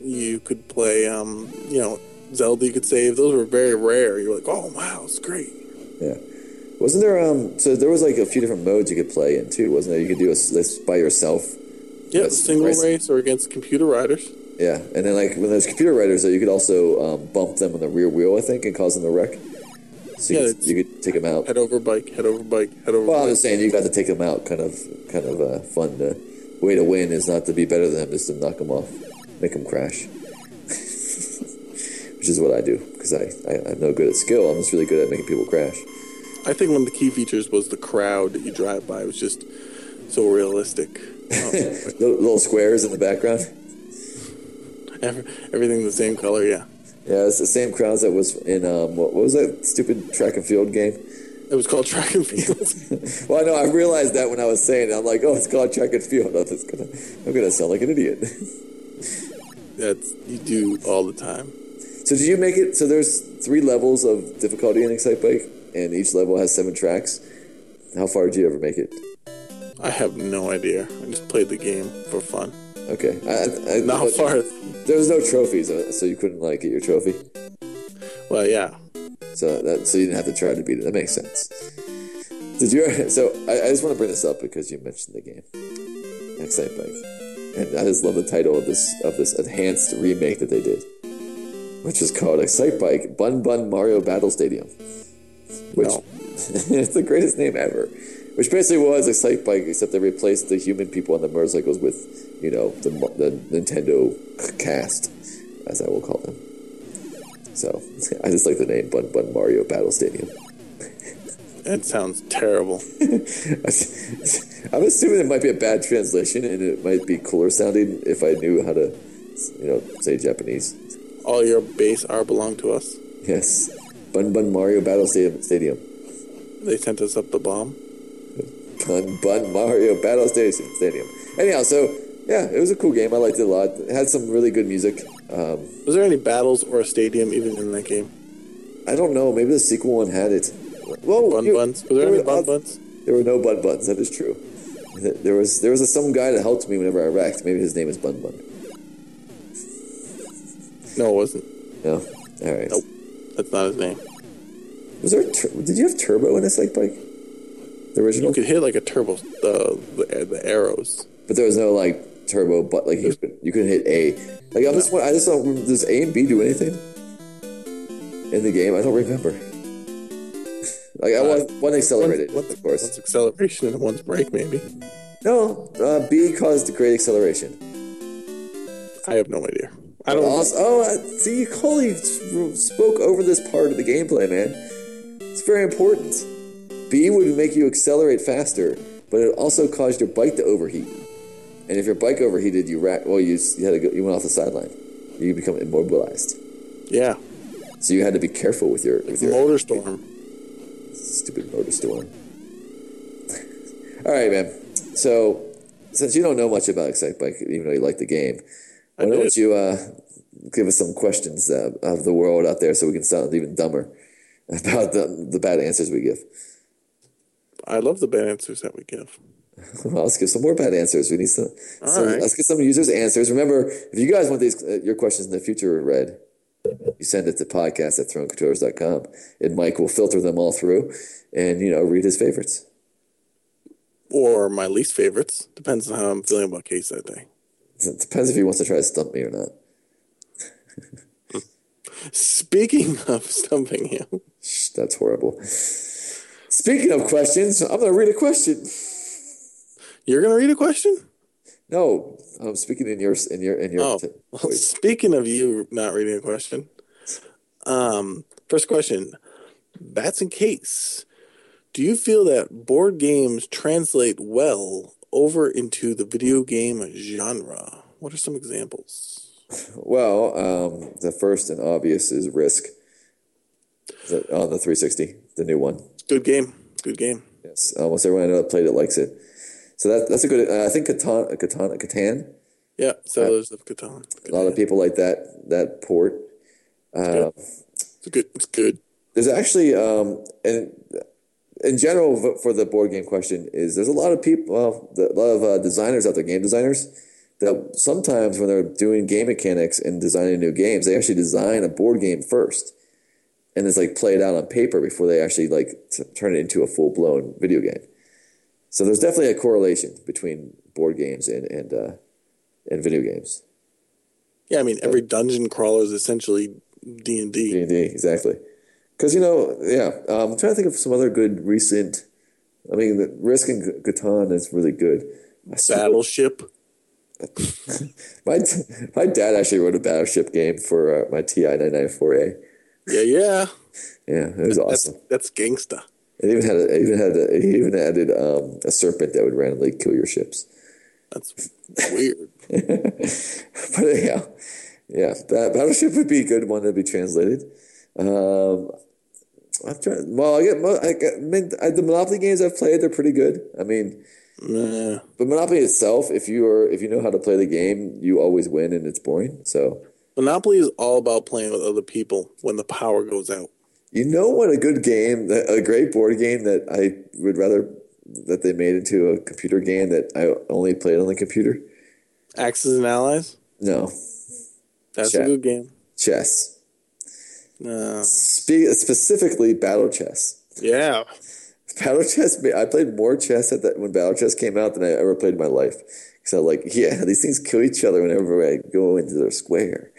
you could play, um, you know, Zelda. You could save. Those were very rare. You're like, oh wow, it's great. Yeah. Wasn't there um? So there was like a few different modes you could play in too, wasn't there? You could do a, this by yourself. Yeah, single race. race or against computer riders. Yeah, and then like when there's computer riders, though, you could also um, bump them on the rear wheel, I think, and cause them to wreck. So you, Yeah, could, you could take them out. Head over bike, head over bike, head over. Well, I'm just saying you got to take them out. Kind of, kind of uh, fun. To, way to win is not to be better than them, just to knock them off, make them crash. Which is what I do because I, I I'm no good at skill. I'm just really good at making people crash. I think one of the key features was the crowd that you drive by. It was just so realistic. Um, Little, little squares in the background. every, everything the same color. Yeah, Yeah, it's the same crowds that was in um what, what was that stupid track and field game? It was called track and field. Well, I know I realized that when I was saying it. I'm like, oh, it's called track and field. Oh, that's gonna, I'm gonna sound like an idiot. That's you do all the time. so did you make it? So there's three levels of difficulty in Excitebike, and each level has seven tracks. How far did you ever make it? I have no idea. I just played the game for fun. Okay, I, I, Not far. There was no trophies, uh, so you couldn't like get your trophy. Well, yeah. So that so you didn't have to try to beat it. That makes sense. Did you? So I, I just want to bring this up because you mentioned the game, Excitebike, and I just love the title of this of this enhanced remake that they did, which is called Excitebike Bun Bun Mario Battle Stadium. Which No. it's the greatest name ever. Which basically was Excitebike, except they replaced the human people on the motorcycles with, you know, the the Nintendo cast, as I will call them. So I just like the name Bun Bun Mario Battle Stadium. That sounds terrible. I'm assuming it might be a bad translation, and it might be cooler sounding if I knew how to, you know, say Japanese. All your base are belong to us. Yes, Bun Bun Mario Battle Stadium. They sent us up the bomb. Bun Bun Mario Battle Stadium. Anyhow, so yeah, it was a cool game. I liked it a lot. It had some really good music. Um, Was there any battles or a stadium even in that game? I don't know. Maybe the sequel one had it. Well, Bun you- buns? Was there any were bun buns? There were no bun buns. That is true. There was there was a, some guy that helped me whenever I wrecked. Maybe his name is Bun Bun. No, it wasn't. No. All right. Nope. That's not his name. Was there? Tur- did you have turbo in this like bike? The original, You could hit like a turbo, the the, the arrows. but there was no like turbo. But like you, could, you couldn't hit A. Like I'm just I just don't. Does A and B do anything in the game? I don't remember. like I want one accelerated, One's, of course. one's acceleration and one's brake, maybe. No, uh, B caused great acceleration. I have no idea. I don't. Also, oh, uh, see, Coley spoke over this part of the gameplay, man. It's very important. B would make you accelerate faster, but it also caused your bike to overheat. And if your bike overheated, you ra- well, you you had to go, you went off the sideline. You become immobilized. Yeah. So you had to be careful with your with your Motor storm. stupid motor storm. All right, man. So since you don't know much about Excitebike, even though you like the game, I why don't you uh, give us some questions uh, of the world out there so we can sound even dumber about the, the bad answers we give? I love the bad answers that we give. Well, let's give some more bad answers. We need some. some right. Let's get some users' answers. Remember, if you guys want these uh, your questions in the future read, you send it to podcast at thronecontrollers.com, and Mike will filter them all through and, you know, read his favorites. Or my least favorites. Depends on how I'm feeling about case that day. It depends if he wants to try to stump me or not. Speaking of stumping him, That's horrible. Speaking of questions, I'm going to read a question. You're gonna read a question. No, I'm speaking in your in your in your. Oh, t- well, speaking of you not reading a question, um, first question: Bats and case. Do you feel that board games translate well over into the video game genre? What are some examples? Well, um, the first and obvious is Risk The- on the 360, the new one. Good game. Good game. Yes, almost everyone I know that played it likes it. So that that's a good. Uh, I think Catan, Catan, Catan. Yeah, Settlers of Catan. A lot of people like that that port. Uh, It's good. It's good. there's actually um, and in general for the board game question is there's a lot of people, well, the, a lot of uh, designers out there, game designers, that sometimes when they're doing game mechanics and designing new games, they actually design a board game first, and it's like play it out on paper before they actually like t- turn it into a full blown video game. So there's definitely a correlation between board games and and uh, and video games. Yeah, I mean every dungeon crawler is essentially D and D. D and D exactly. Because you know, yeah, um, I'm trying to think of some other good recent. I mean, the Risk and G- Catan is really good. Battleship. My my dad actually wrote a battleship game for uh, my TI 994A. Yeah, yeah. Yeah, it was That's awesome. that's gangsta. It even had a, it even had a, he even added um, a serpent that would randomly kill your ships. That's weird. But yeah, yeah, that battleship would be a good one to be translated. Um, I'm trying. Well, I get, I get I mean, I- the Monopoly games I've played. They're pretty good. I mean, Nah. but Monopoly itself, if you are if you know how to play the game, you always win, and it's boring. So Monopoly is all about playing with other people when the power goes out. You know what a good game, a great board game that I would rather that they made into a computer game that I only played on the computer. Axis and Allies. No, That's a good game. chess. No. Spe- specifically, battle chess. Yeah. Battle chess. I played more chess at that when battle chess came out than I ever played in my life. Because I'm like, yeah, these things kill each other whenever I go into their square.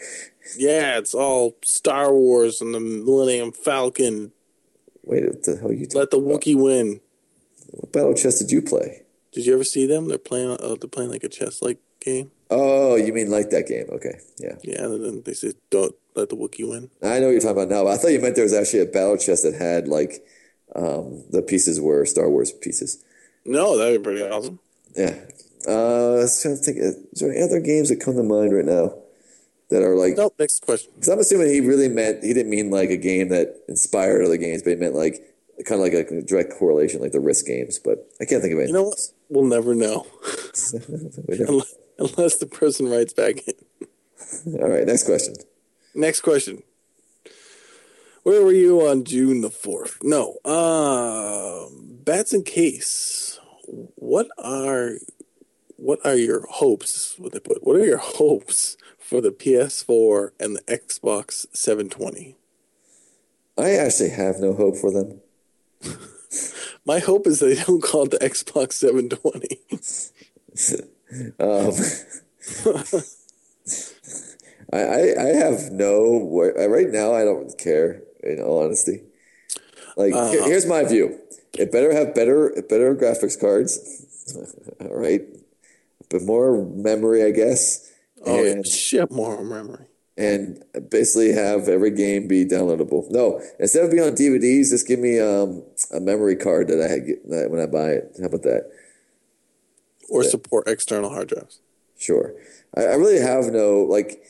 Yeah, it's all Star Wars and the Millennium Falcon. Wait, what the hell are you Let the? Wookiee win. What battle chess did you play? Did you ever see them? They're playing. Uh, they're playing like a chess like game. Oh, you mean like that game? Okay, yeah. Yeah, and then they say, "Don't let the Wookiee win." I know what you're talking about now. But I thought you meant there was actually a battle chess that had like um, the pieces were Star Wars pieces. No, that'd be pretty awesome. Yeah. Uh, I was trying to think. Is there any other games that come to mind right now that are like? Nope. Next question. Because I'm assuming he really meant he didn't mean like a game that inspired other games, but he meant like kind of like a direct correlation, like the Risk games. But I can't think of it. You know what? We'll never know never- unless, unless the person writes back in. All right, next question. Next question. Where were you on June the fourth? No. Uh, bats and case. What are what are your hopes? What they put? What are your hopes for the PS4 and the Xbox 720? I actually have no hope for them. My hope is they don't call it the Xbox 720. Um, I, I I have no uh, right now. I don't care. In all honesty, like Uh-huh. here's my view. It better have better better graphics cards. all right, but more memory, I guess. Oh, yeah, and, shit, more memory. and basically have every game be downloadable. No, instead of being on DVDs, just give me um, a memory card that I had get, that when I buy it. How about that? Or support external hard drives. Sure. I, I really have no like.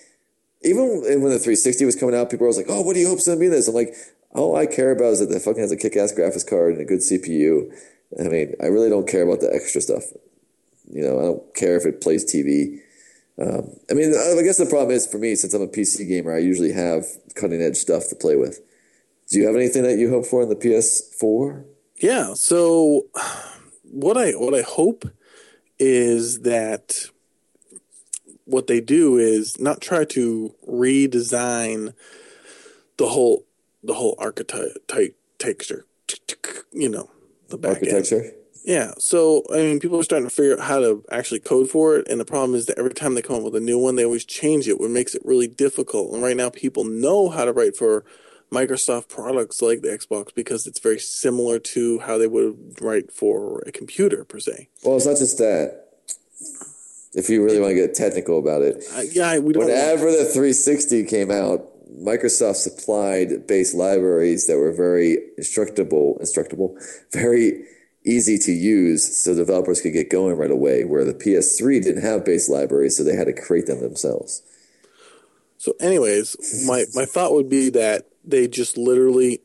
Even when the 360 was coming out, people were like, "Oh, what do you hope's gonna be this?" I'm like, "All I care about is that the fucking has a kick-ass graphics card and a good CPU." I mean, I really don't care about the extra stuff. You know, I don't care if it plays TV. Um, I mean, I guess the problem is for me, since I'm a PC gamer, I usually have cutting-edge stuff to play with. Do you have anything that you hope for in the PS4? Yeah. So what I what I hope is that what they do is not try to redesign the whole the whole archetype texture. You know, the back end. Yeah, so I mean, people are starting to figure out how to actually code for it, and the problem is that every time they come up with a new one, they always change it, which makes it really difficult. And right now, people know how to write for Microsoft products like the Xbox because it's very similar to how they would write for a computer per se. Well, it's not just that. If you really want to get technical about it, Uh, yeah, we don't. whenever the 360 came out, Microsoft supplied base libraries that were very instructable, instructable, very easy to use, so developers could get going right away. Where the PS3 didn't have base libraries, so they had to create them themselves. So, anyways, my my thought would be that they just literally,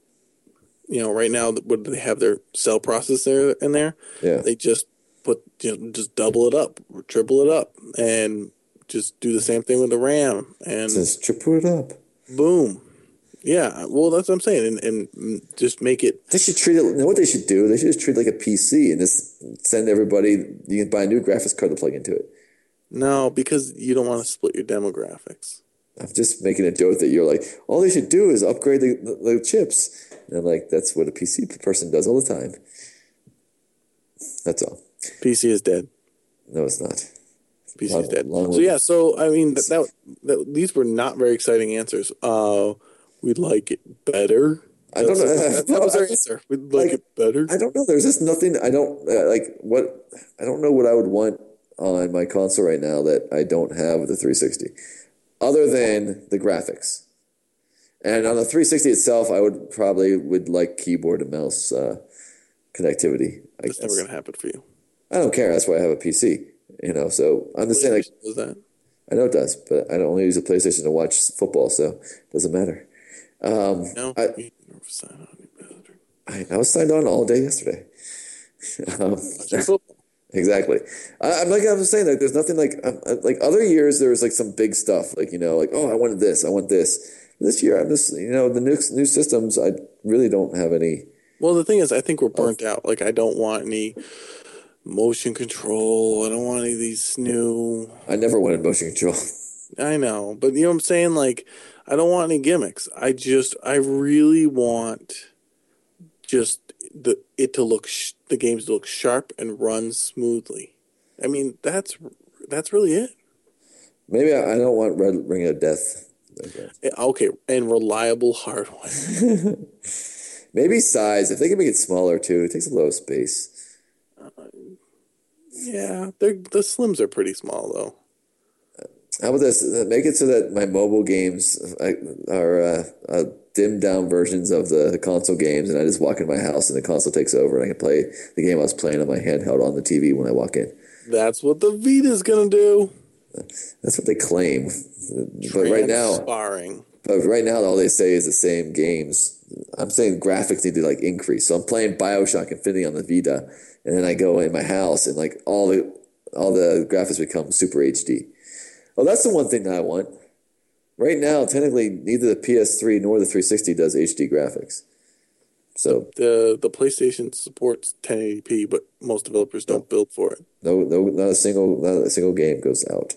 you know, right now, would they have their cell processor in there? Yeah. They just put, you know, just double it up, or triple it up, and just do the same thing with the RAM, and Just triple it up. boom. Yeah, well, that's what I'm saying, and, and just make it. They should treat it. You know what they should do? They should just treat it like a PC and just send everybody. You can buy a new graphics card to plug into it. No, because you don't want to split your demographics. I'm just making a joke that you're like, all they should do is upgrade the, the, the chips. And I'm like, that's what a PC person does all the time. That's all. PC is dead. No, it's not. PC is dead. so yeah, so I mean that, that, that these were not very exciting answers. Uh, we'd like it better. I don't know. That, was our answer. We'd like like, it better. I don't know. There's just nothing. I don't uh, like what. I don't know what I would want on my console right now that I don't have with the 360, other than the graphics. And on the 360 itself, I would probably would like keyboard and mouse uh, connectivity. I, That's never gonna happen for you. I don't care. That's why I have a PC. You know, so saying. Like, Was that? I know it does, but I don't only use a PlayStation to watch football, so it doesn't matter. Um, No. I, You never sign on any better. I, I was signed on all day yesterday. um, exactly. I, I'm like I was saying, like there's nothing like um, uh, like other years. There was like some big stuff, like you know, like oh, I wanted this, I want this. This year, I'm just you know the new new systems. I really don't have any. Well, the thing is, I think we're burnt out. Like, I don't want any motion control. I don't want any of these new. I never wanted motion control. I know, but you know what I'm saying? Like, I don't want any gimmicks. I just, I really want just the it to look sh- the games to look sharp and run smoothly. I mean, that's that's really it. Maybe I, I don't want Red Ring of Death. Eh, Okay, and reliable hardware. Maybe size. If they can make it smaller too, it takes a lot of space. Yeah, they're the slims are pretty small though. How about this? Make it so that my mobile games are uh, uh, dimmed down versions of the console games, and I just walk in my house and the console takes over, and I can play the game I was playing on my handheld on the TV when I walk in. That's what the Vita's gonna do. That's what they claim. But right now, sparring. but right now, all they say is the same games. I'm saying graphics need to like increase. So I'm playing Bioshock Infinity on the Vita, and then I go in my house and like all the all the graphics become super HD. Oh, that's the one thing that I want. Right now, technically, neither the PS3 nor the 360 does HD graphics. So The the PlayStation supports 1080p, but most developers don't build for it. no, no, not a single, not a single game goes out.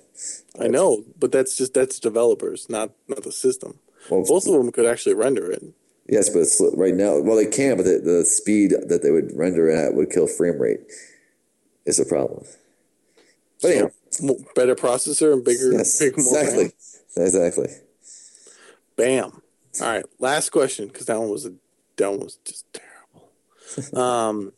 I know, but that's just that's developers, not not the system. Well, Both of them could actually render it. Yes, but it's, right now, well, they can, but the, the speed that they would render at would kill frame rate. Is a problem. But So, anyhow, better processor and bigger, yes, big more exactly, RAM. exactly. Bam. All right, last question because that one was a that one was just terrible. um,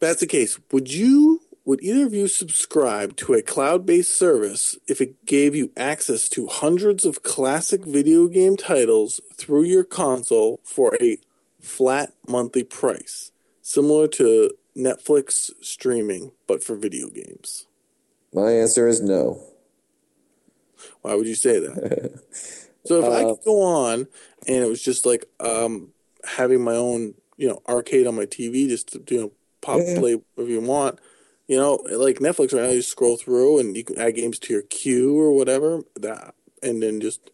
that's the case. Would you? Would either of you subscribe to a cloud-based service if it gave you access to hundreds of classic video game titles through your console for a flat monthly price, similar to Netflix streaming, but for video games? My answer is no. Why would you say that? so if I Uh, could go on and it was just like um, having my own, you know, arcade on my TV, just to you know pop Yeah. play whatever you want. You know, like Netflix right now, you scroll through and you can add games to your queue or whatever that, and then just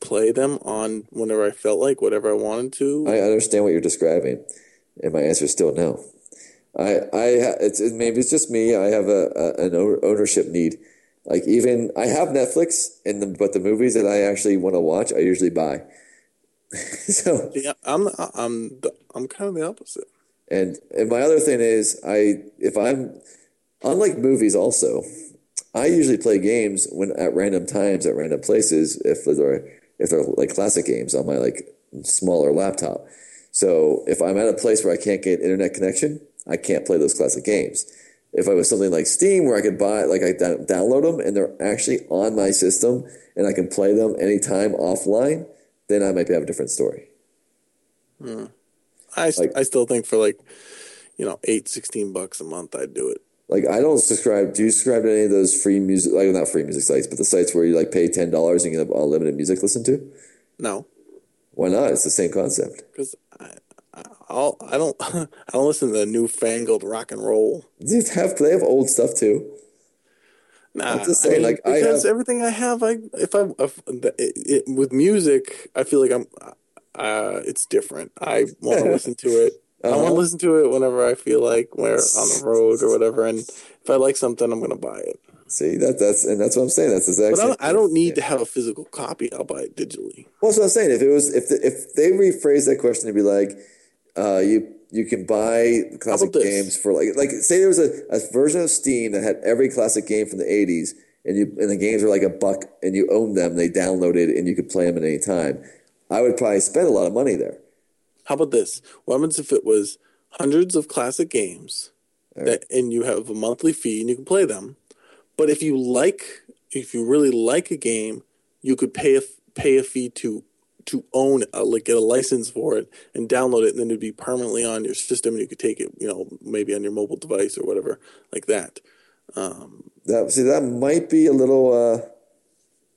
play them on whenever I felt like, whatever I wanted to. I understand what you're describing, and my answer is still no. I, I, it's it, maybe it's just me. I have a, a an ownership need. Like even I have Netflix, and the, but the movies that I actually want to watch, I usually buy. so yeah, I'm I'm I'm kind of the opposite. And and my other thing is I if I'm unlike movies also, I usually play games when at random times at random places if they're if they're like classic games on my like smaller laptop. So if I'm at a place where I can't get internet connection, I can't play those classic games. If I was something like Steam where I could buy like I download them and they're actually on my system and I can play them anytime offline, then I might have a different story. Hmm. I, like, I still think for like, you know, eight, 16 bucks a month, I'd do it. Like I don't subscribe. Do you subscribe to any of those free music, like not free music sites, but the sites where you like pay ten dollars and you have unlimited music listen to? No. Why not? It's the same concept. Because I'll, I don't, I don't listen to the newfangled rock and roll. They have they have old stuff too. Nah, I'm just saying, I mean, like because I have, everything I have, I if I if, it, it, with music, I feel like I'm, uh, it's different. I want to listen to it uh-huh. I want to listen to it whenever I feel like we're on the road or whatever. And if I like something, I'm going to buy it. See that that's and that's what I'm saying. That's exactly. But I don't, I don't need yeah. to have a physical copy. I'll buy it digitally. Well, that's what I'm saying. If it was if the, if they rephrase that question to be like, uh, you you can buy classic games for like like say there was a, a version of Steam that had every classic game from the '80s, and you and the games were like a buck, and you owned them. They downloaded, and you could play them at any time. I would probably spend a lot of money there. How about this? What happens if it was hundreds of classic games right. that, and you have a monthly fee and you can play them? But if you like, if you really like a game, you could pay a pay a fee to to own a, like get a license for it and download it, and then it'd be permanently on your system, and you could take it, you know, maybe on your mobile device or whatever, like that. Um, that see, that might be a little. Uh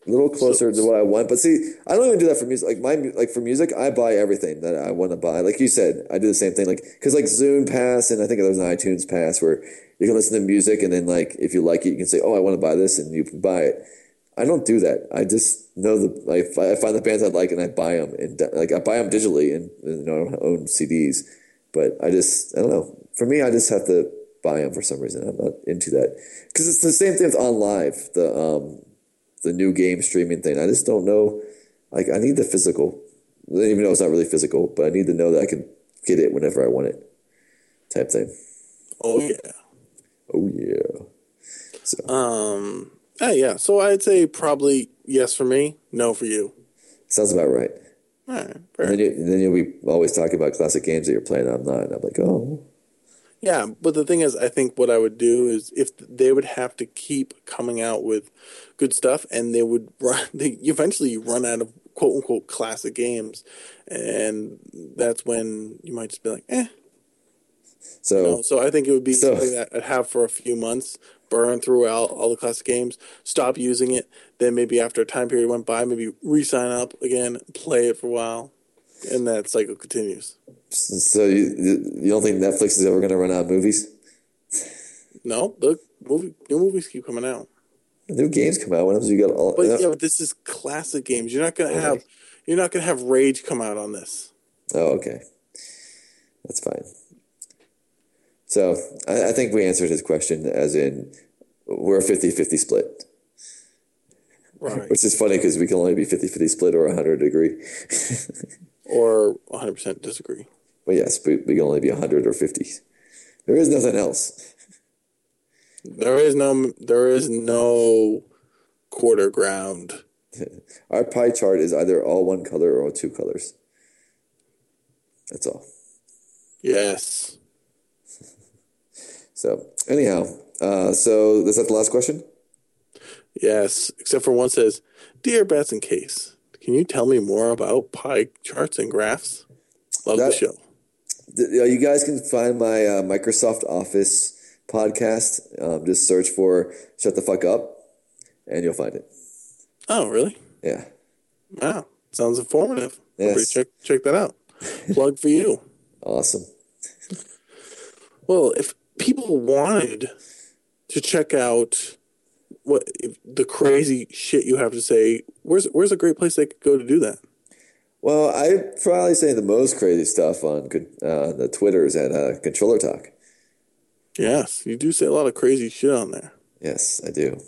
a little closer so, to what I want. But see, I don't even do that for music. Like my like for music, I buy everything that I want to buy. Like you said, I do the same thing. Like because like Zune Pass and I think there's an iTunes Pass where you can listen to music and then like if you like it, you can say, oh, I want to buy this, and you can buy it. I don't do that. I just know the like I find the bands I like and I buy them and like I buy them digitally and, you know I don't own CDs. But I just I don't know. For me, I just have to buy them for some reason. I'm not into that because it's the same thing with OnLive The um, the new game streaming thing. I just don't know. Like, I need the physical, even though it's not really physical, but I need to know that I can get it whenever I want it, type thing. Oh yeah. Oh yeah. So. Um. Yeah, yeah. So I'd say probably yes for me, no for you. Sounds about right. All right. And then, you, then you'll be always talking about classic games that you're playing. Online. I'm not. And I'm like, oh. Yeah, but the thing is, I think what I would do is if they would have to keep coming out with good stuff, and they would run, they eventually run out of quote unquote classic games, and that's when you might just be like, eh. So, know? so I think it would be so, something that I'd have for a few months, burn throughout all the classic games, stop using it, then maybe after a time period went by, maybe re-sign up again, play it for a while, and that cycle continues. So you you don't think Netflix is ever going to run out of movies? No, the movie new movies keep coming out. New games come out whenever you got all. But yeah, but this is classic games. You're not gonna okay. have you're not gonna have Rage come out on this. Oh, okay, that's fine. So I, I think we answered his question as in we're a 50-50 split. Right. Which is funny because we can only be 50-50 split or 100 agree. or 100% disagree. But yes, we, we can only be 100 or 50. There is nothing else. There is no there is no quarter ground. Our pie chart is either all one color or two colors. That's all. Yes. So anyhow, uh, so is that the last question? Yes, except for one says, "Dear Bats and Case, can you tell me more about pie charts and graphs?" Love that, the show. Uh, you guys can find my uh, Microsoft Office podcast. Um, just search for "Shut the Fuck Up," and you'll find it. Oh, really? Yeah. Wow, sounds informative. Yes. Check check that out. Plug for you. Awesome. well, if people wanted to check out what the crazy shit you have to say, where's where's a great place they could go to do that? Well, I probably say the most crazy stuff on uh, the Twitters at uh, Controller Talk. Yes, you do say a lot of crazy shit on there. Yes, I do.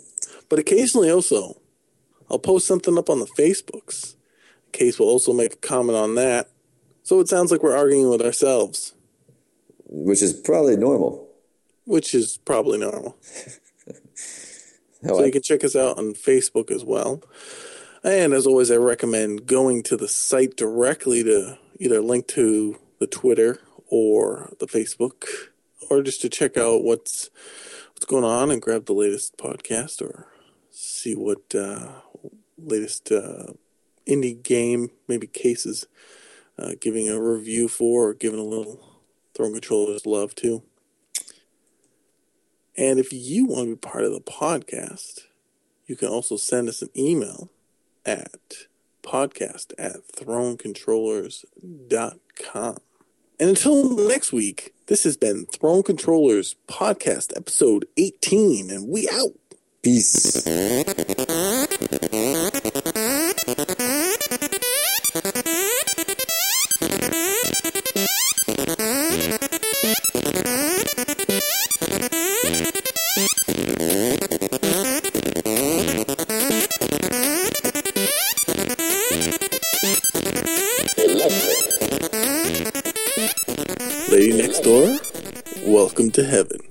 But occasionally also, I'll post something up on the Facebooks. Case will also make a comment on that. So it sounds like we're arguing with ourselves. which is probably normal. Which is probably normal. So I- you can check us out on Facebook as well. And as always, I recommend going to the site directly to either link to the Twitter or the Facebook, or just to check out what's what's going on and grab the latest podcast or see what uh, latest uh, indie game, maybe cases, uh, giving a review for or giving a little throwing controllers love to. And if you want to be part of the podcast, you can also send us an email at podcast at thronecontrollers.com. And until next week, this has been Throne Controllers Podcast Episode 18, and we out. Peace. Welcome to heaven.